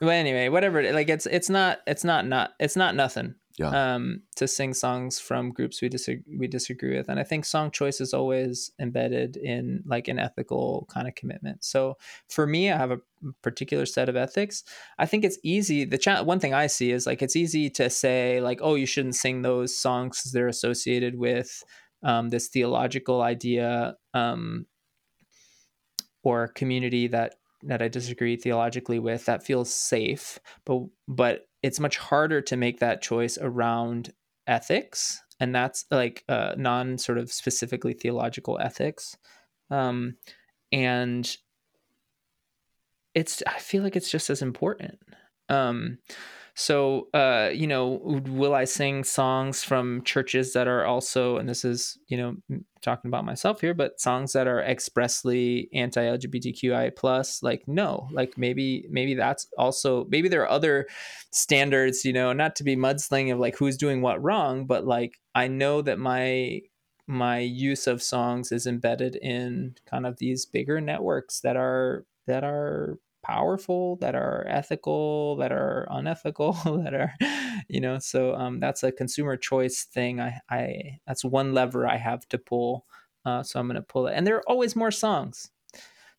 well anyway whatever like it's it's not it's not not it's not nothing yeah. um, to sing songs from groups we disagree we disagree with, and I think song choice is always embedded in like an ethical kind of commitment. So for me, I have a particular set of ethics. I think it's easy. The cha- one thing I see is like it's easy to say like, oh, you shouldn't sing those songs because they're associated with um, this theological idea um, or community that that I disagree theologically with that feels safe, but but it's much harder to make that choice around ethics, and that's like uh, non sort of specifically theological ethics, um, and it's I feel like it's just as important. Um, so, uh, you know, will I sing songs from churches that are also, and this is, you know, talking about myself here, but songs that are expressly anti-LGBTQI plus? Like, no, like maybe, maybe that's also, maybe there are other standards, you know, not to be mudslinging of like who's doing what wrong, but like I know that my my use of songs is embedded in kind of these bigger networks that are that are powerful that are ethical that are unethical that are you know so um, that's a consumer choice thing i i that's one lever i have to pull uh, so i'm going to pull it and there are always more songs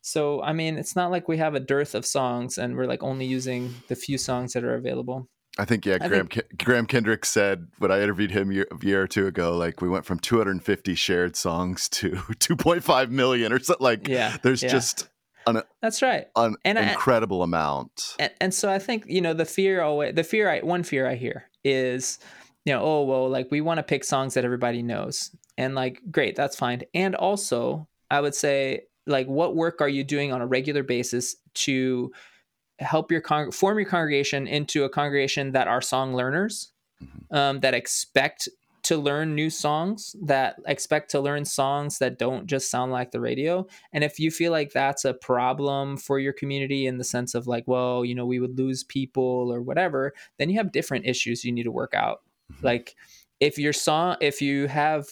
so i mean it's not like we have a dearth of songs and we're like only using the few songs that are available I think yeah, Graham think, Graham Kendrick said when I interviewed him year, a year or two ago, like we went from 250 shared songs to 2.5 million or something. Like, yeah, there's yeah. just an, That's right. An and incredible I, amount. And, and so I think, you know, the fear always, the fear I, one fear I hear is, you know, oh, well, like we want to pick songs that everybody knows. And like, great, that's fine. And also, I would say, like, what work are you doing on a regular basis to help your con- form your congregation into a congregation that are song learners, mm-hmm. um, that expect to learn new songs that expect to learn songs that don't just sound like the radio and if you feel like that's a problem for your community in the sense of like well you know we would lose people or whatever then you have different issues you need to work out mm-hmm. like if your song if you have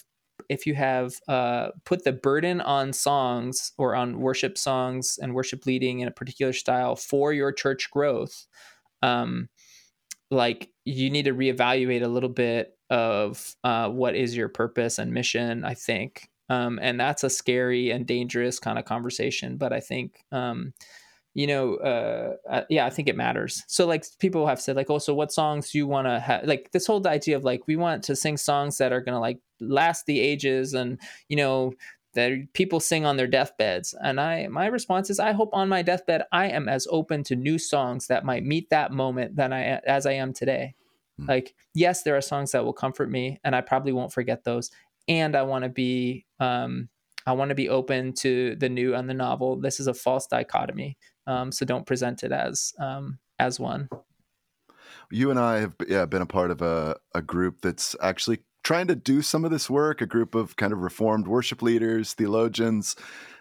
if you have uh, put the burden on songs or on worship songs and worship leading in a particular style for your church growth um, like you need to reevaluate a little bit of uh, what is your purpose and mission. I think, um, and that's a scary and dangerous kind of conversation. But I think um, you know, uh, uh, yeah, I think it matters. So like people have said like, oh, so what songs do you want to have? Like this whole idea of like we want to sing songs that are gonna like last the ages, and you know that people sing on their deathbeds. And I, my response is, I hope on my deathbed I am as open to new songs that might meet that moment than I as I am today. Mm. Like, yes, there are songs that will comfort me, and I probably won't forget those. And I want to be um, I want to be open to the new and the novel. This is a false dichotomy, um, so don't present it as um, as one. You and I have yeah, been a part of a, a group that's actually trying to do some of this work. A group of kind of reformed worship leaders, theologians.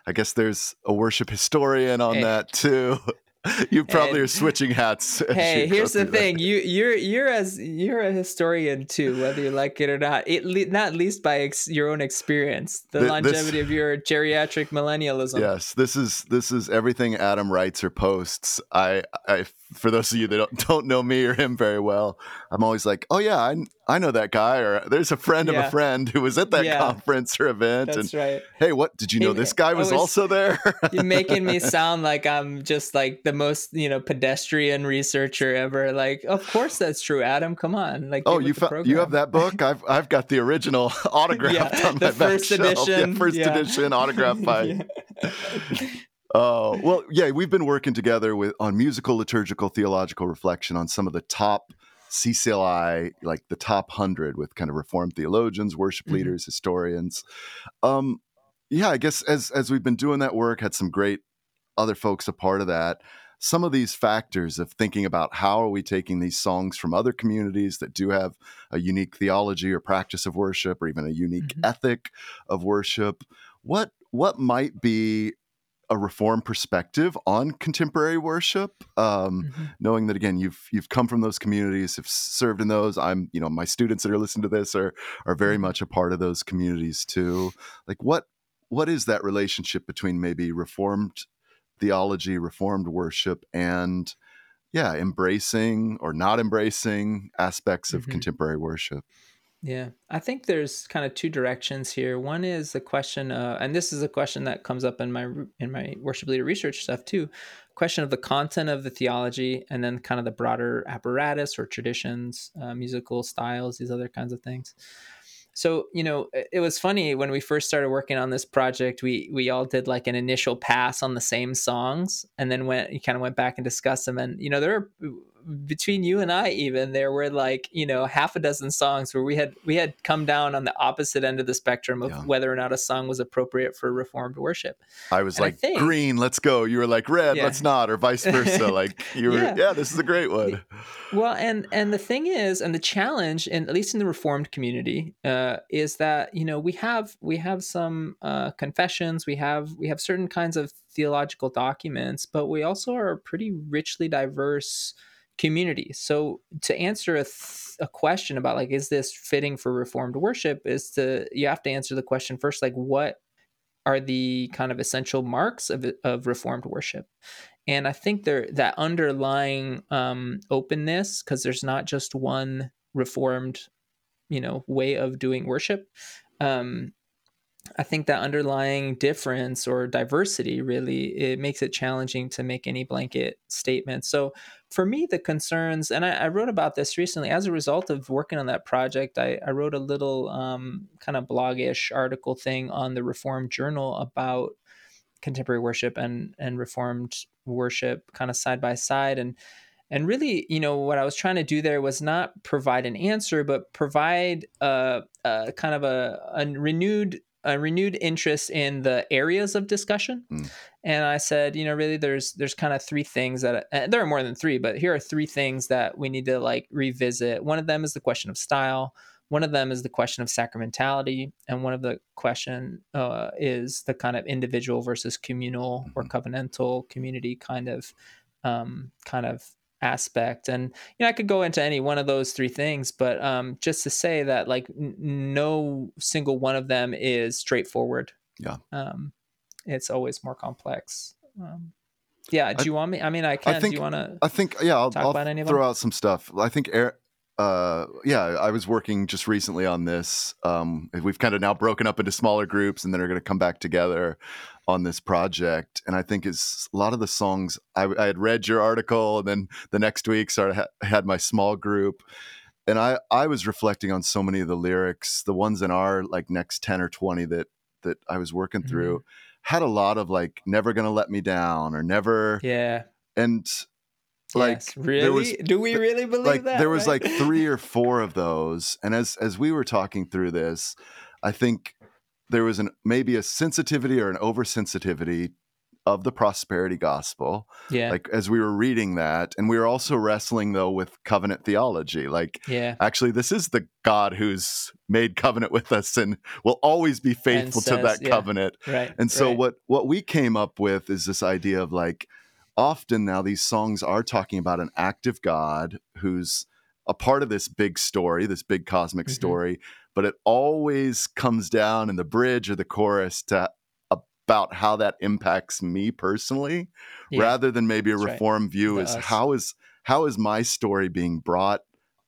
I guess there's a worship historian on hey. that too. you probably and, are switching hats. Hey, here's the thing: that. you you're you're as you're a historian too, whether you like it or not. It not least by ex, your own experience, the, the longevity this, of your geriatric millennialism. Yes, this is this is everything Adam writes or posts. I, I for those of you that don't, don't know me or him very well, I'm always like, oh yeah, I I know that guy, or there's a friend yeah. of a friend who was at that yeah. conference or event. That's and, right. Hey, what did you know? This guy was, was also there. you're making me sound like I'm just like the most you know pedestrian researcher ever. Like, of course that's true, Adam. Come on, like. Oh, you fa- you have that book? I've I've got the original autographed yeah, on my first back edition. Yeah, first edition autographed by. Oh well, yeah, we've been working together with on musical liturgical theological reflection on some of the top CCLI, like the top hundred with kind of Reformed theologians, worship mm-hmm. leaders, historians. Um, yeah, I guess as as we've been doing that work, had some great other folks a part of that. Some of these factors of thinking about how are we taking these songs from other communities that do have a unique theology or practice of worship, or even a unique mm-hmm. ethic of worship. What what might be a reform perspective on contemporary worship um, mm-hmm. knowing that again you've you've come from those communities have served in those i'm you know my students that are listening to this are are very mm-hmm. much a part of those communities too like what what is that relationship between maybe reformed theology reformed worship and yeah embracing or not embracing aspects of mm-hmm. contemporary worship yeah, I think there's kind of two directions here. One is the question, uh, and this is a question that comes up in my in my worship leader research stuff too. Question of the content of the theology, and then kind of the broader apparatus or traditions, uh, musical styles, these other kinds of things. So you know, it was funny when we first started working on this project. We we all did like an initial pass on the same songs, and then went you kind of went back and discussed them. And you know, there are between you and I even there were like you know half a dozen songs where we had we had come down on the opposite end of the spectrum of yeah. whether or not a song was appropriate for reformed worship. I was and like I think, green, let's go. You were like red, yeah. let's not, or vice versa. like you were, yeah. yeah. this is a great one. Well, and and the thing is, and the challenge, and at least in the reformed community, uh, is that you know we have we have some uh, confessions, we have we have certain kinds of theological documents, but we also are pretty richly diverse community. So to answer a, th- a question about like is this fitting for reformed worship is to you have to answer the question first like what are the kind of essential marks of of reformed worship. And I think there that underlying um, openness because there's not just one reformed you know way of doing worship um, I think that underlying difference or diversity really it makes it challenging to make any blanket statement. So for me, the concerns, and I, I wrote about this recently as a result of working on that project. I, I wrote a little um, kind of blogish article thing on the Reformed Journal about contemporary worship and and Reformed worship, kind of side by side, and and really, you know, what I was trying to do there was not provide an answer, but provide a, a kind of a, a renewed a renewed interest in the areas of discussion mm. and i said you know really there's there's kind of three things that uh, there are more than three but here are three things that we need to like revisit one of them is the question of style one of them is the question of sacramentality and one of the question uh, is the kind of individual versus communal mm-hmm. or covenantal community kind of um, kind of aspect and you know i could go into any one of those three things but um just to say that like n- no single one of them is straightforward. Yeah. Um it's always more complex. Um yeah do I, you want me i mean i can I think, do you want to i think yeah i'll, I'll throw out some stuff. I think uh, yeah, I was working just recently on this. Um, we've kind of now broken up into smaller groups, and then are going to come back together on this project. And I think it's a lot of the songs. I, I had read your article, and then the next week started ha- had my small group, and I I was reflecting on so many of the lyrics, the ones in our like next ten or twenty that that I was working through. Mm-hmm. Had a lot of like "never gonna let me down" or "never." Yeah. And like yes, really was, do we really believe like that there was right? like three or four of those and as as we were talking through this i think there was an maybe a sensitivity or an oversensitivity of the prosperity gospel. Yeah. Like as we were reading that and we were also wrestling though with covenant theology. Like yeah. actually this is the god who's made covenant with us and will always be faithful says, to that yeah, covenant. Right and so right. what what we came up with is this idea of like often now these songs are talking about an active God who's a part of this big story, this big cosmic mm-hmm. story, but it always comes down in the bridge or the chorus to about how that impacts me personally yeah. rather than maybe a That's reform right. view the is us. how is how is my story being brought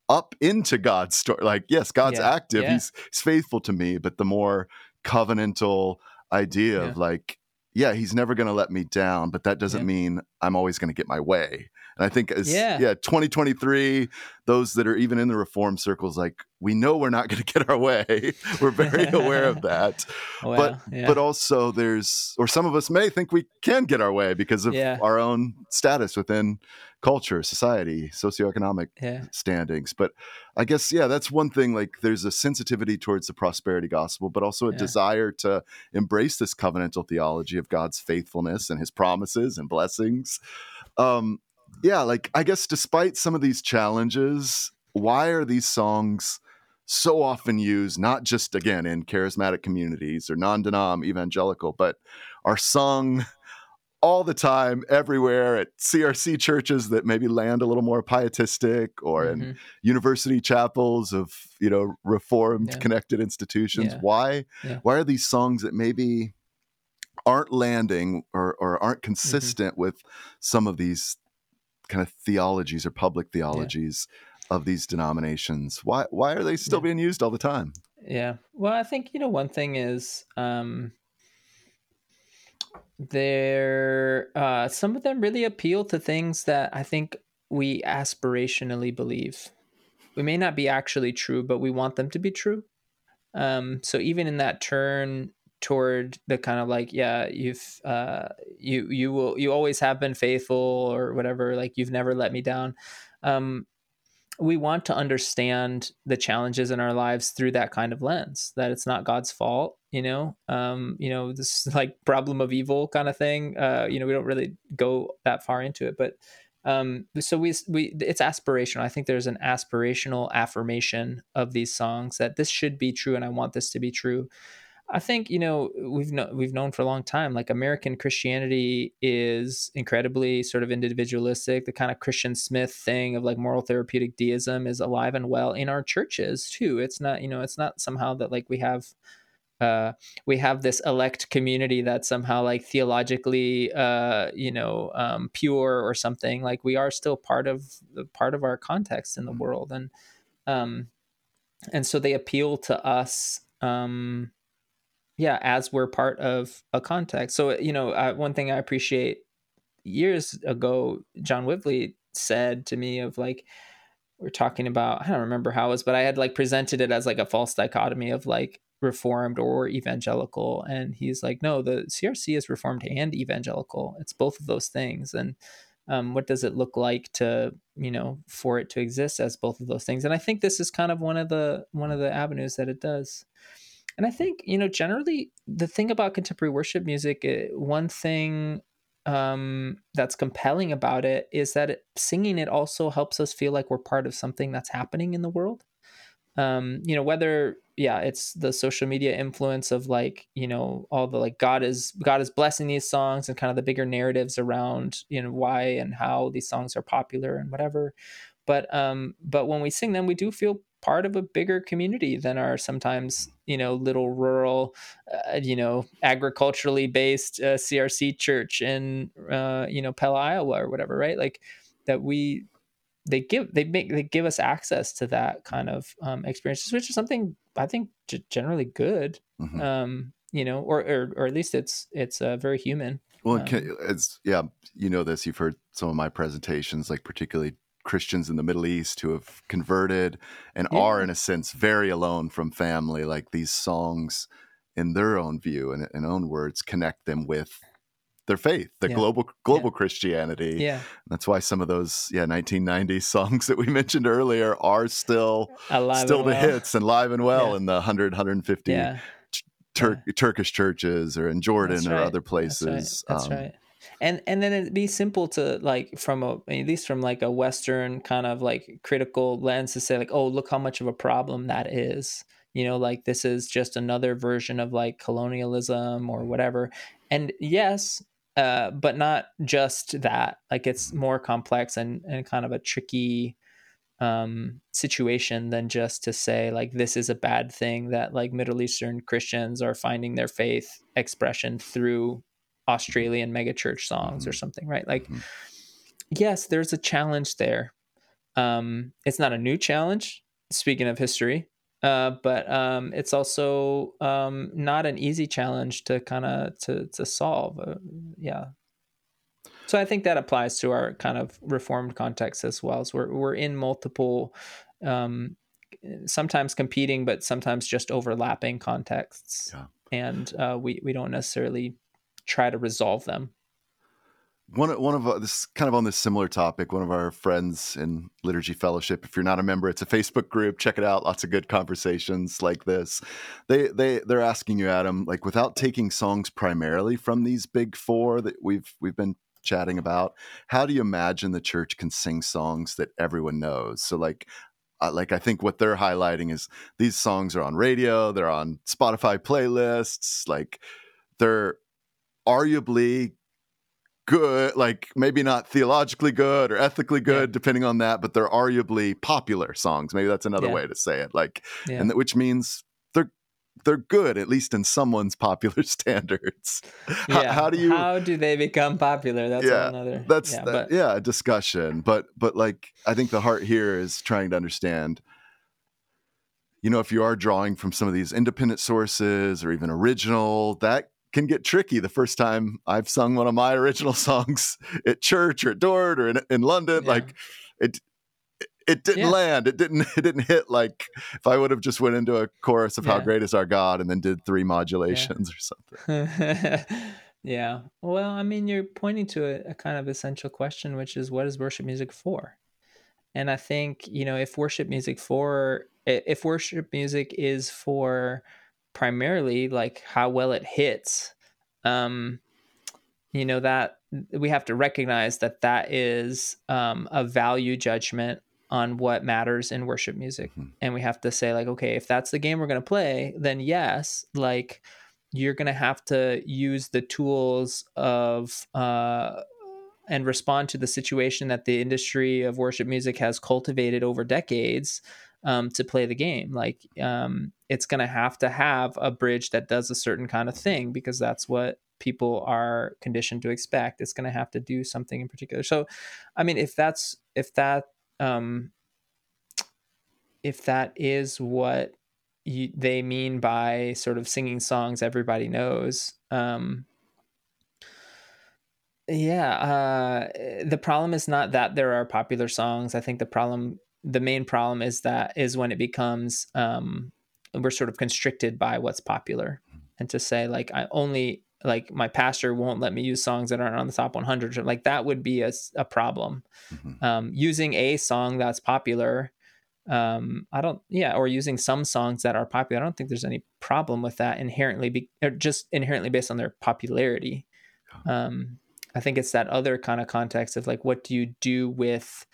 up into God's story like yes God's yeah. active yeah. he's he's faithful to me but the more covenantal idea of like yeah, he's never going to let me down, but that doesn't mean I'm always going to get my way. And I think as yeah. yeah, 2023, those that are even in the reform circles, like we know we're not going to get our way. we're very aware of that. Well, but yeah. but also there's or some of us may think we can get our way because of yeah. our own status within culture, society, socioeconomic yeah. standings. But I guess yeah, that's one thing. Like there's a sensitivity towards the prosperity gospel, but also a yeah. desire to embrace this covenantal theology of God's faithfulness and His promises and blessings. Um, yeah, like I guess despite some of these challenges, why are these songs? so often used not just again in charismatic communities or non-denom evangelical but are sung all the time, everywhere at CRC churches that maybe land a little more pietistic, or mm-hmm. in university chapels of you know reformed yeah. connected institutions. Yeah. Why? Yeah. Why are these songs that maybe aren't landing or, or aren't mm-hmm. consistent mm-hmm. with some of these kind of theologies or public theologies of these denominations? Why why are they still being used all the time? Yeah. Well, I think you know one thing is. Um, they're uh, some of them really appeal to things that I think we aspirationally believe. We may not be actually true, but we want them to be true. Um, so even in that turn toward the kind of like, yeah, you've uh, you you will you always have been faithful or whatever, like you've never let me down. Um, we want to understand the challenges in our lives through that kind of lens that it's not god's fault you know? Um you know this like problem of evil kind of thing uh you know we don't really go that far into it but um so we we it's aspirational. I think there's an aspirational affirmation of these songs that this should be true and i want this to be true I think you know we've no, we've known for a long time like American Christianity is incredibly sort of individualistic. The kind of Christian Smith thing of like moral therapeutic deism is alive and well in our churches too. It's not you know it's not somehow that like we have uh, we have this elect community that's somehow like theologically uh, you know um, pure or something. Like we are still part of the part of our context in the mm-hmm. world and um, and so they appeal to us um, yeah as we're part of a context. So you know one thing i appreciate years ago John Witvliet said to me of like we're talking about i don't remember how it was but i had like presented it as like a false dichotomy of like reformed or evangelical. And he's like no the crc is reformed and evangelical. It's both of those things. And um, what does it look like to you know for it to exist as both of those things? And i think this is kind of one of the one of the avenues that it does and I think, you know, generally the thing about contemporary worship music, one thing um, that's compelling about it is that it, singing it also helps us feel like we're part of something that's happening in the world. Um, you know, whether yeah, it's the social media influence of like, you know, all the like God is God is blessing these songs and kind of the bigger narratives around, you know, why and how these songs are popular and whatever. But um, but when we sing them, we do feel part of a bigger community than our sometimes you know little rural uh, you know agriculturally based uh, crc church in uh, you know pella iowa or whatever right like that we they give they make they give us access to that kind of um, experiences, which is something I think g- generally good. Mm-hmm. Um, you know, or, or or at least it's it's uh, very human. Well, um, it's yeah, you know this. You've heard some of my presentations, like particularly Christians in the Middle East who have converted and yeah. are, in a sense, very alone from family. Like these songs, in their own view and in own words, connect them with their faith, the yeah. global global yeah. Christianity. Yeah, that's why some of those yeah 1990s songs that we mentioned earlier are still Alive still the well. hits and live and well in the 100 150 yeah. Tur- Turkish churches or in Jordan or other places. That's right. That's um, right and and then it'd be simple to like from a at least from like a western kind of like critical lens to say like oh look how much of a problem that is. You know like this is just another version of like colonialism or whatever. And yes uh, but not just that. Like it's more complex and and kind of a tricky um, situation than just to say like this is a bad thing that like middle eastern christians are finding their faith expression through Australian megachurch songs mm-hmm. or something, right? Like, mm-hmm. yes, there's a challenge there. Um, it's not a new challenge, speaking of history, uh, but um, it's also um, not an easy challenge to kind of to to solve. Uh, yeah. So I think that applies to our kind of reformed context as well. So we're we're in multiple, um, sometimes competing, but sometimes just overlapping contexts, yeah. and uh, we we don't necessarily try to resolve them. One one of uh, this kind of on this similar topic. One of our friends in Liturgy Fellowship. If you're not a member, it's a Facebook group. Check it out. Lots of good conversations like this. They they they're asking you, Adam, like without taking songs primarily from these big four that we've we've been chatting about. How do you imagine the church can sing songs that everyone knows? So like uh, like I think what they're highlighting is these songs are on radio, they're on Spotify playlists, like they're arguably good, like maybe not theologically good or ethically good, yeah. depending on that, but they're arguably popular songs. Maybe that's another yeah. way to say it. Like, yeah. and which means they're they're good at least in someone's popular standards. Yeah. how, how do you? How do they become popular? That's yeah, another. That's yeah, that, but, yeah, a discussion. But but like I think the heart here is trying to understand. You know, if you are drawing from some of these independent sources or even original, that can get tricky the first time I've sung one of my original songs at church or at Dordt or in, in London. Yeah. Like it, it didn't yeah. land. It didn't. It didn't hit like if I would have just went into a chorus of yeah. "How Great Is Our God" and then did three modulations yeah. or something. yeah. Well, I mean, you're pointing to a, a, kind of essential question, which is what is worship music for? And I think you know, if worship music for if worship music is for primarily like how well it hits um you know that we have to recognize that that is um, a value judgment on what matters in worship music mm-hmm. and we have to say like okay if that's the game we're going to play then yes like you're going to have to use the tools of uh, and respond to the situation that the industry of worship music has cultivated over decades um, to play the game. Like um, it's going to have to have a bridge that does a certain kind of thing because that's what people are conditioned to expect. It's going to have to do something in particular. So, I mean, if that's if that um, if that is what you, they mean by sort of singing songs everybody knows. Um, yeah, uh, the problem is not that there are popular songs. I think the problem the main problem is that is when it becomes um, we're sort of constricted by what's popular mm-hmm. and to say like i only like my pastor won't let me use songs that aren't on the top 100 like that would be a, a problem mm-hmm. um, using a song that's popular um, i don't yeah or using some songs that are popular i don't think there's any problem with that inherently be, or just inherently based on their popularity um, i think it's that other kind of context of like what do you do with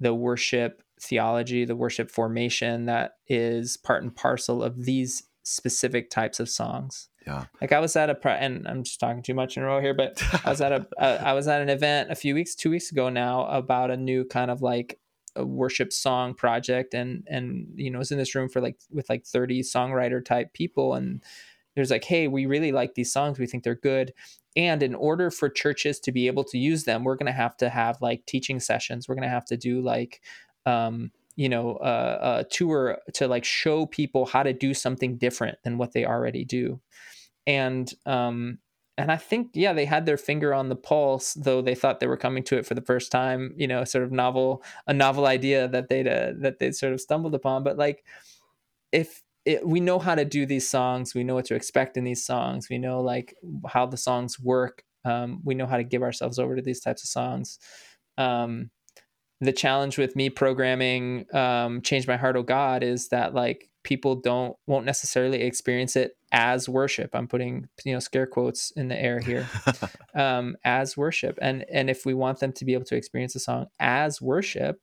the worship theology, the worship formation that is part and parcel of these specific types of songs. Yeah. Like I was at a and I'm just talking too much in a row here, but I was at a, a I was at an event a few weeks, two weeks ago now about a new kind of like a worship song project, and and you know was in this room for like with like 30 songwriter type people, and there's like hey we really like these songs. We think they're good. And in order for churches to be able to use them we're going to have to have like teaching sessions. We're going to have to do like um, you know a tour to like show people how to do something different than what they already do. And um, and I think yeah they had their finger on the pulse though they thought they were coming to it for the first time you know sort of novel a novel idea that they'd uh, that they sort of stumbled upon. But like if it, we know how to do these songs we know what to expect in these songs we know like how the songs work um, we know how to give ourselves over to these types of songs um, the challenge with me programming um, change my heart oh god is that like people don't won't necessarily experience it as worship. I'm putting you know scare quotes in the air here. Um, as worship. And and if we want them to be able to experience the song as worship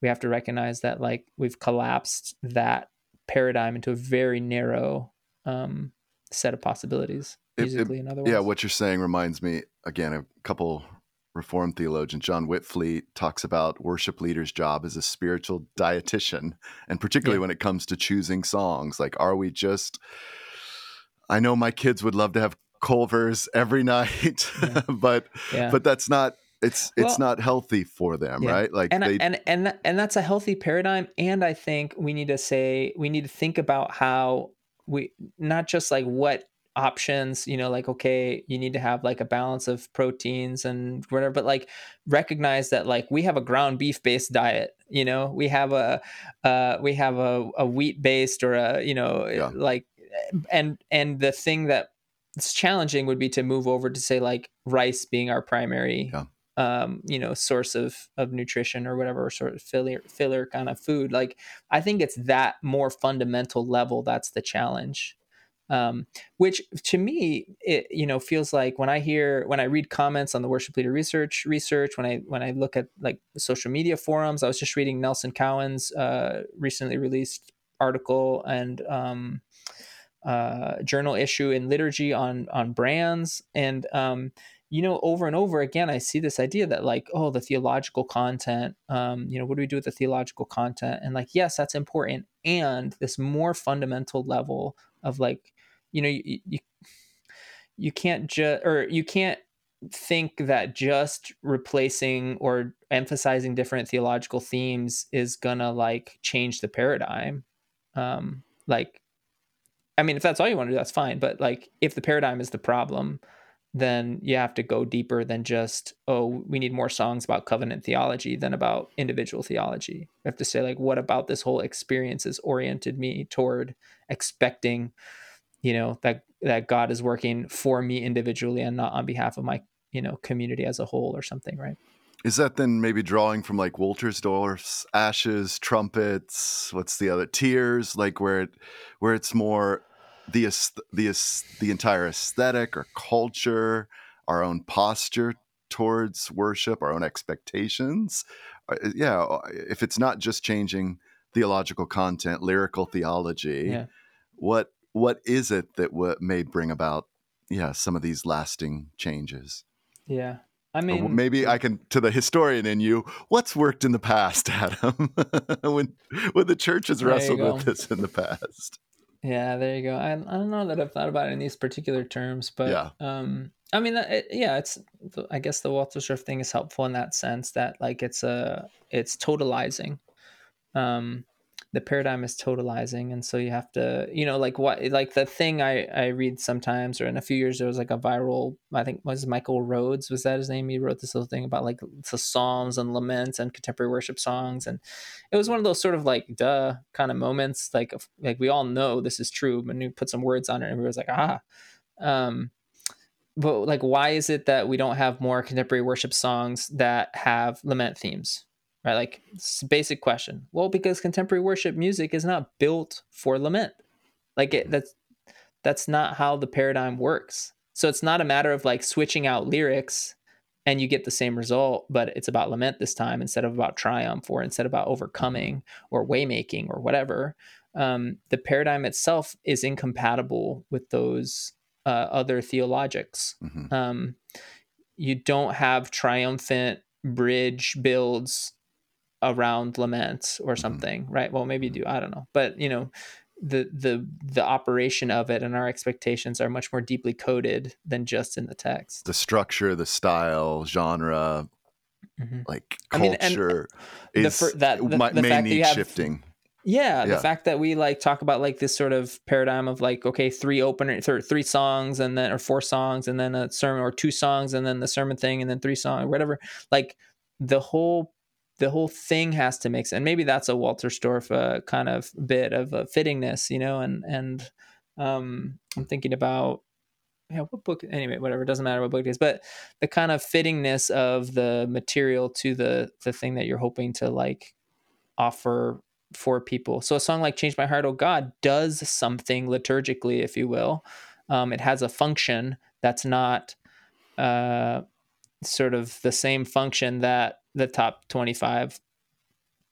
we have to recognize that like we've collapsed that paradigm into a very narrow um, set of possibilities musically it, in other words. Yeah, what you're saying reminds me again a couple Reformed theologian John Witvliet talks about worship leader's job as a spiritual dietitian, and particularly yeah. when it comes to choosing songs. Like, are we just? I know my kids would love to have Culver's every night, yeah. but yeah. but that's not it's it's well, not healthy for them yeah. right like and they, and and and that's a healthy paradigm and i think we need to say we need to think about how we not just like what options you know like okay you need to have like a balance of proteins and whatever but like recognize that like we have a ground beef based diet you know we have a uh we have a, a wheat based or a you know yeah. like and and the thing that it's challenging would be to move over to say like rice being our primary yeah um, you know, source of of nutrition or whatever sort of filler filler kind of food. Like I think it's that more fundamental level that's the challenge. Um, which to me, it you know feels like when I hear when I read comments on the worship leader research research when I when I look at like social media forums. I was just reading Nelson Cowan's uh, recently released article and um, uh, journal issue in liturgy on on brands and um, you know, over and over again, I see this idea that like, oh, the theological content, um, you know, what do we do with the theological content? And like, yes, that's important. And this more fundamental level of like, you know, you you, you can't just or you can't think that just replacing or emphasizing different theological themes is gonna like change the paradigm. Um, like, I mean, if that's all you want to do, that's fine. But like, if the paradigm is the problem, then you have to go deeper than just oh we need more songs about covenant theology than about individual theology you have to say like what about this whole experience has oriented me toward expecting you know that that god is working for me individually and not on behalf of my you know community as a whole or something right is that then maybe drawing from like Wolterstorff's ashes, trumpets, what's the other tears, like where it where it's more the the the entire aesthetic or culture, our own posture towards worship, our own expectations. Uh, yeah, uh, if it's not just changing theological content, lyrical theology, yeah. what what is it that w- may bring about yeah some of these lasting changes? Yeah. I mean, maybe I can to the historian in you. What's worked in the past, Adam? when when the church has wrestled with this in the past. Yeah, there you go. I, I don't know that I've thought about it in these particular terms, but yeah. um, I mean, it, yeah, it's I guess the walter Wolterstorff thing is helpful in that sense that like it's a it's totalizing. Um, the paradigm is totalizing and so you have to you know like what like the thing i i read sometimes or in a few years there was like a viral i think was michael rhodes? Was that his name? He wrote this little thing about like the psalms and laments and contemporary worship songs and it was one of those sort of like duh kind of moments like like we all know this is true but you put some words on it and everyone's like ah. Um but like why is it that we don't have more contemporary worship songs that have lament themes right? Like basic question. Well, because contemporary worship music is not built for lament. Like it, that's that's not how the paradigm works. So it's not a matter of like switching out lyrics and you get the same result, but it's about lament this time instead of about triumph or instead of about overcoming or waymaking or whatever. Um, the paradigm itself is incompatible with those uh, other theologics. Mm-hmm. Um, you don't have triumphant bridge builds around lament or mm-hmm. something, right? Well, maybe you do. I don't know. But, you know, the the the operation of it and our expectations are much more deeply coded than just in the text. The structure, the style, genre, Mhm. like I mean, culture the is fir- that- the- might, the may fact that you need have- shifting. Yeah, the fact that we like talk about like this sort of paradigm of like okay, three opener, th- three songs, and then or four songs, and then a sermon, or two songs, and then the sermon thing, and then three songs, whatever. Like the whole the whole thing has to make sense. And maybe that's a Wolterstorff uh, kind of bit of a fittingness, you know. And and um, I'm thinking about yeah, what book? Anyway, whatever. Doesn't matter what book it is, but the kind of fittingness of the material to the the thing that you're hoping to like offer for people. So a song like "Change My Heart, Oh God" does something liturgically, if you will. Um, it has a function that's not uh, sort of the same function that the top 25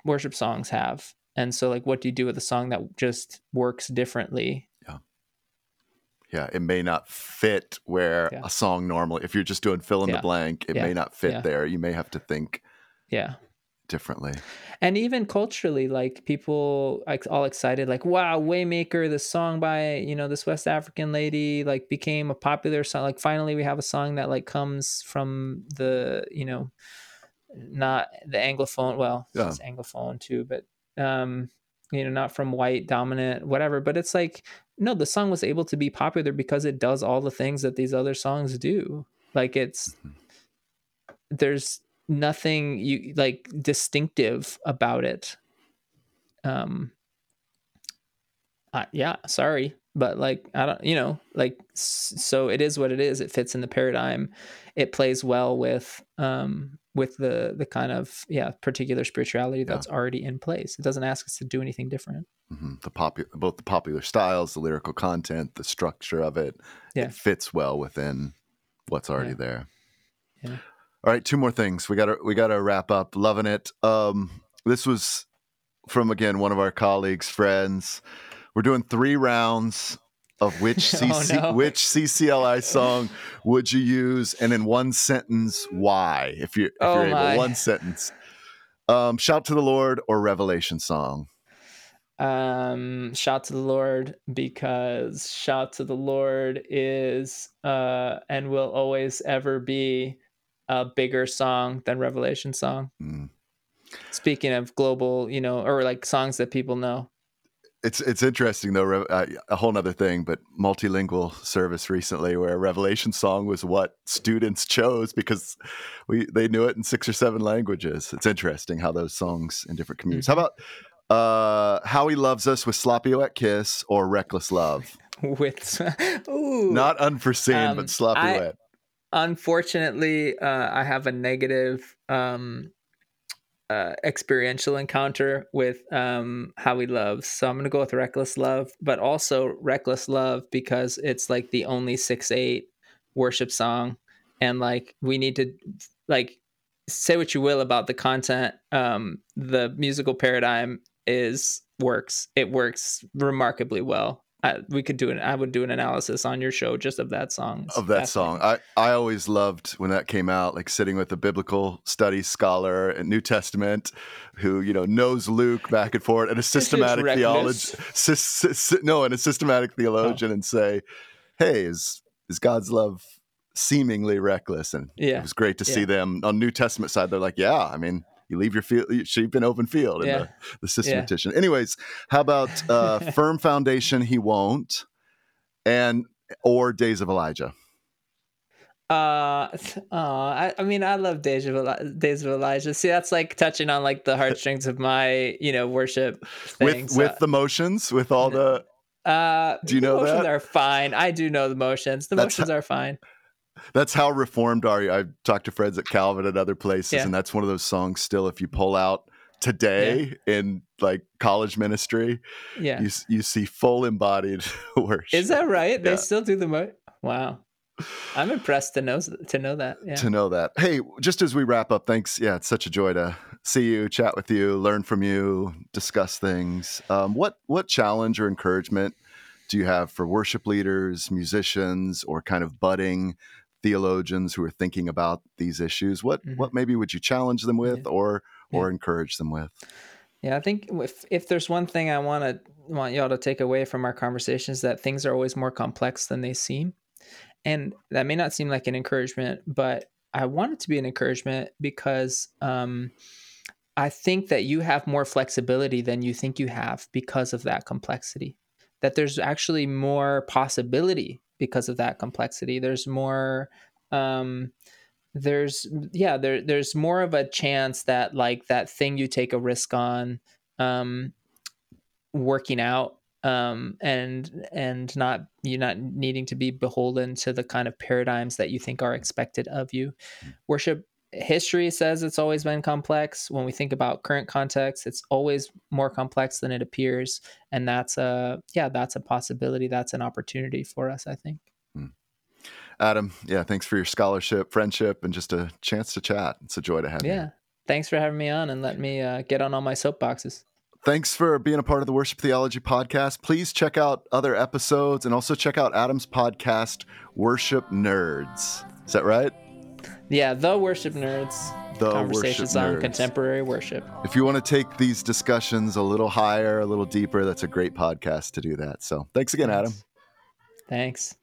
worship songs have. And so, like, what do you do with a song that just works differently? Yeah, it may not fit where Yeah. a song normally. If you're just doing fill in Yeah. the blank, it Yeah. may not fit Yeah. there. You may have to think Yeah. differently. and even culturally like people like all excited like wow waymaker the song by you know this west african lady like became a popular song like finally we have a song that like comes from the you know not the anglophone well Yeah. it's anglophone too but um you know not from white dominant whatever but it's like no the song was able to be popular because it does all the things that these other songs do like it's Mhm. there's nothing you like distinctive about it um uh, yeah sorry but like i don't you know like so it is what it is it fits in the paradigm it plays well with um with the the kind of yeah particular spirituality that's already in place it doesn't ask us to do anything different hmm The popu- both the popular styles, the lyrical content, the structure of it, Yeah. it fits well within what's already Yeah. there. Yeah. All right, two more things. We got to we got to wrap up. Loving it. Um, this was from again one of our colleagues, friends. We're doing three rounds of which Oh, no. which CCLI song would you use, and in one sentence, why? If you're if Oh, you're able, one sentence. Um, Shout to the Lord or Revelation song. um shout to the lord because shout to the lord is uh and will always ever be a bigger song than revelation song Mm. speaking of global you know or like songs that people know It's it's interesting though. Uh, a whole nother thing, but multilingual service recently, where Revelation song was what students chose because we they knew it in six or seven languages. It's interesting how those songs in different communities. How about uh, "How He Loves Us" with "Sloppy Wet Kiss" or "Reckless Love"? with ooh Not unforeseen, Um, but sloppy I- wet. unfortunately uh i have a negative um uh experiential encounter with um how he loves so i'm gonna go with reckless love but also reckless love because it's like the only six eight worship song. And like we need to like say what you will about the content um the musical paradigm is works. It works remarkably well I, we could do an i would do an analysis on your show just of that song It's of that song. I, I always loved when that came out, like sitting with a biblical studies scholar and New Testament who, you know, knows Luke back and forth and a systematic reckless. theology. Sys, sys- no, and a systematic theologian oh. and say, hey, is, is God's love seemingly reckless? And Yeah. it was great to see them on New Testament side. They're like, yeah, I mean, you leave your field, sheep in open field in Yeah. the, the systematician. Anyways, how about uh, firm foundation? He won't. And, or days of Elijah. Uh, uh I, I mean, I love Days of, Eli- Days of Elijah. See, that's like touching on like the heartstrings of my, you know, worship thing. with So, with the motions with all the uh, do you know the motions that? are fine. I do know the motions. The That's motions are fine. That's how reformed are you i've talked to friends at calvin and other places Yeah. and that's one of those songs still if you pull out today in like college ministry Yeah. you you see full embodied worship Is that right? They still do the mo. Wow. I'm impressed to know to know that. Yeah. to know that hey just as we wrap up thanks yeah it's such a joy to see you chat with you learn from you discuss things um, what what challenge or encouragement do you have for worship leaders musicians or kind of budding theologians who are thinking about these issues what Mhm. what maybe would you challenge them with Yeah. or or encourage them with Yeah, I think if if there's one thing I want to want y'all to take away from our conversations that things are always more complex than they seem. And that may not seem like an encouragement, but I want it to be an encouragement because um, I think that you have more flexibility than you think you have because of that complexity. That there's actually more possibility because of that complexity. There's more um, there's yeah there there's more of a chance that like that thing you take a risk on um working out um and and not you're not needing to be beholden to the kind of paradigms that you think are expected of you worship history says it's always been complex when we think about current context it's always more complex than it appears and that's a yeah that's a possibility that's an opportunity for us i think Adam, yeah, thanks for your scholarship, friendship, and just a chance to chat. It's a joy to have yeah. you. Yeah. Thanks for having me on and let me uh, get on all my soapboxes. Thanks for being a part of the Worship Theology podcast. Please check out other episodes and also check out Adam's podcast, Worship Nerds. Is that right? Yeah, the Worship Nerds. The Conversations worship on contemporary worship. If you want to take these discussions a little higher, a little deeper, that's a great podcast to do that. So thanks again, Adam. Thanks.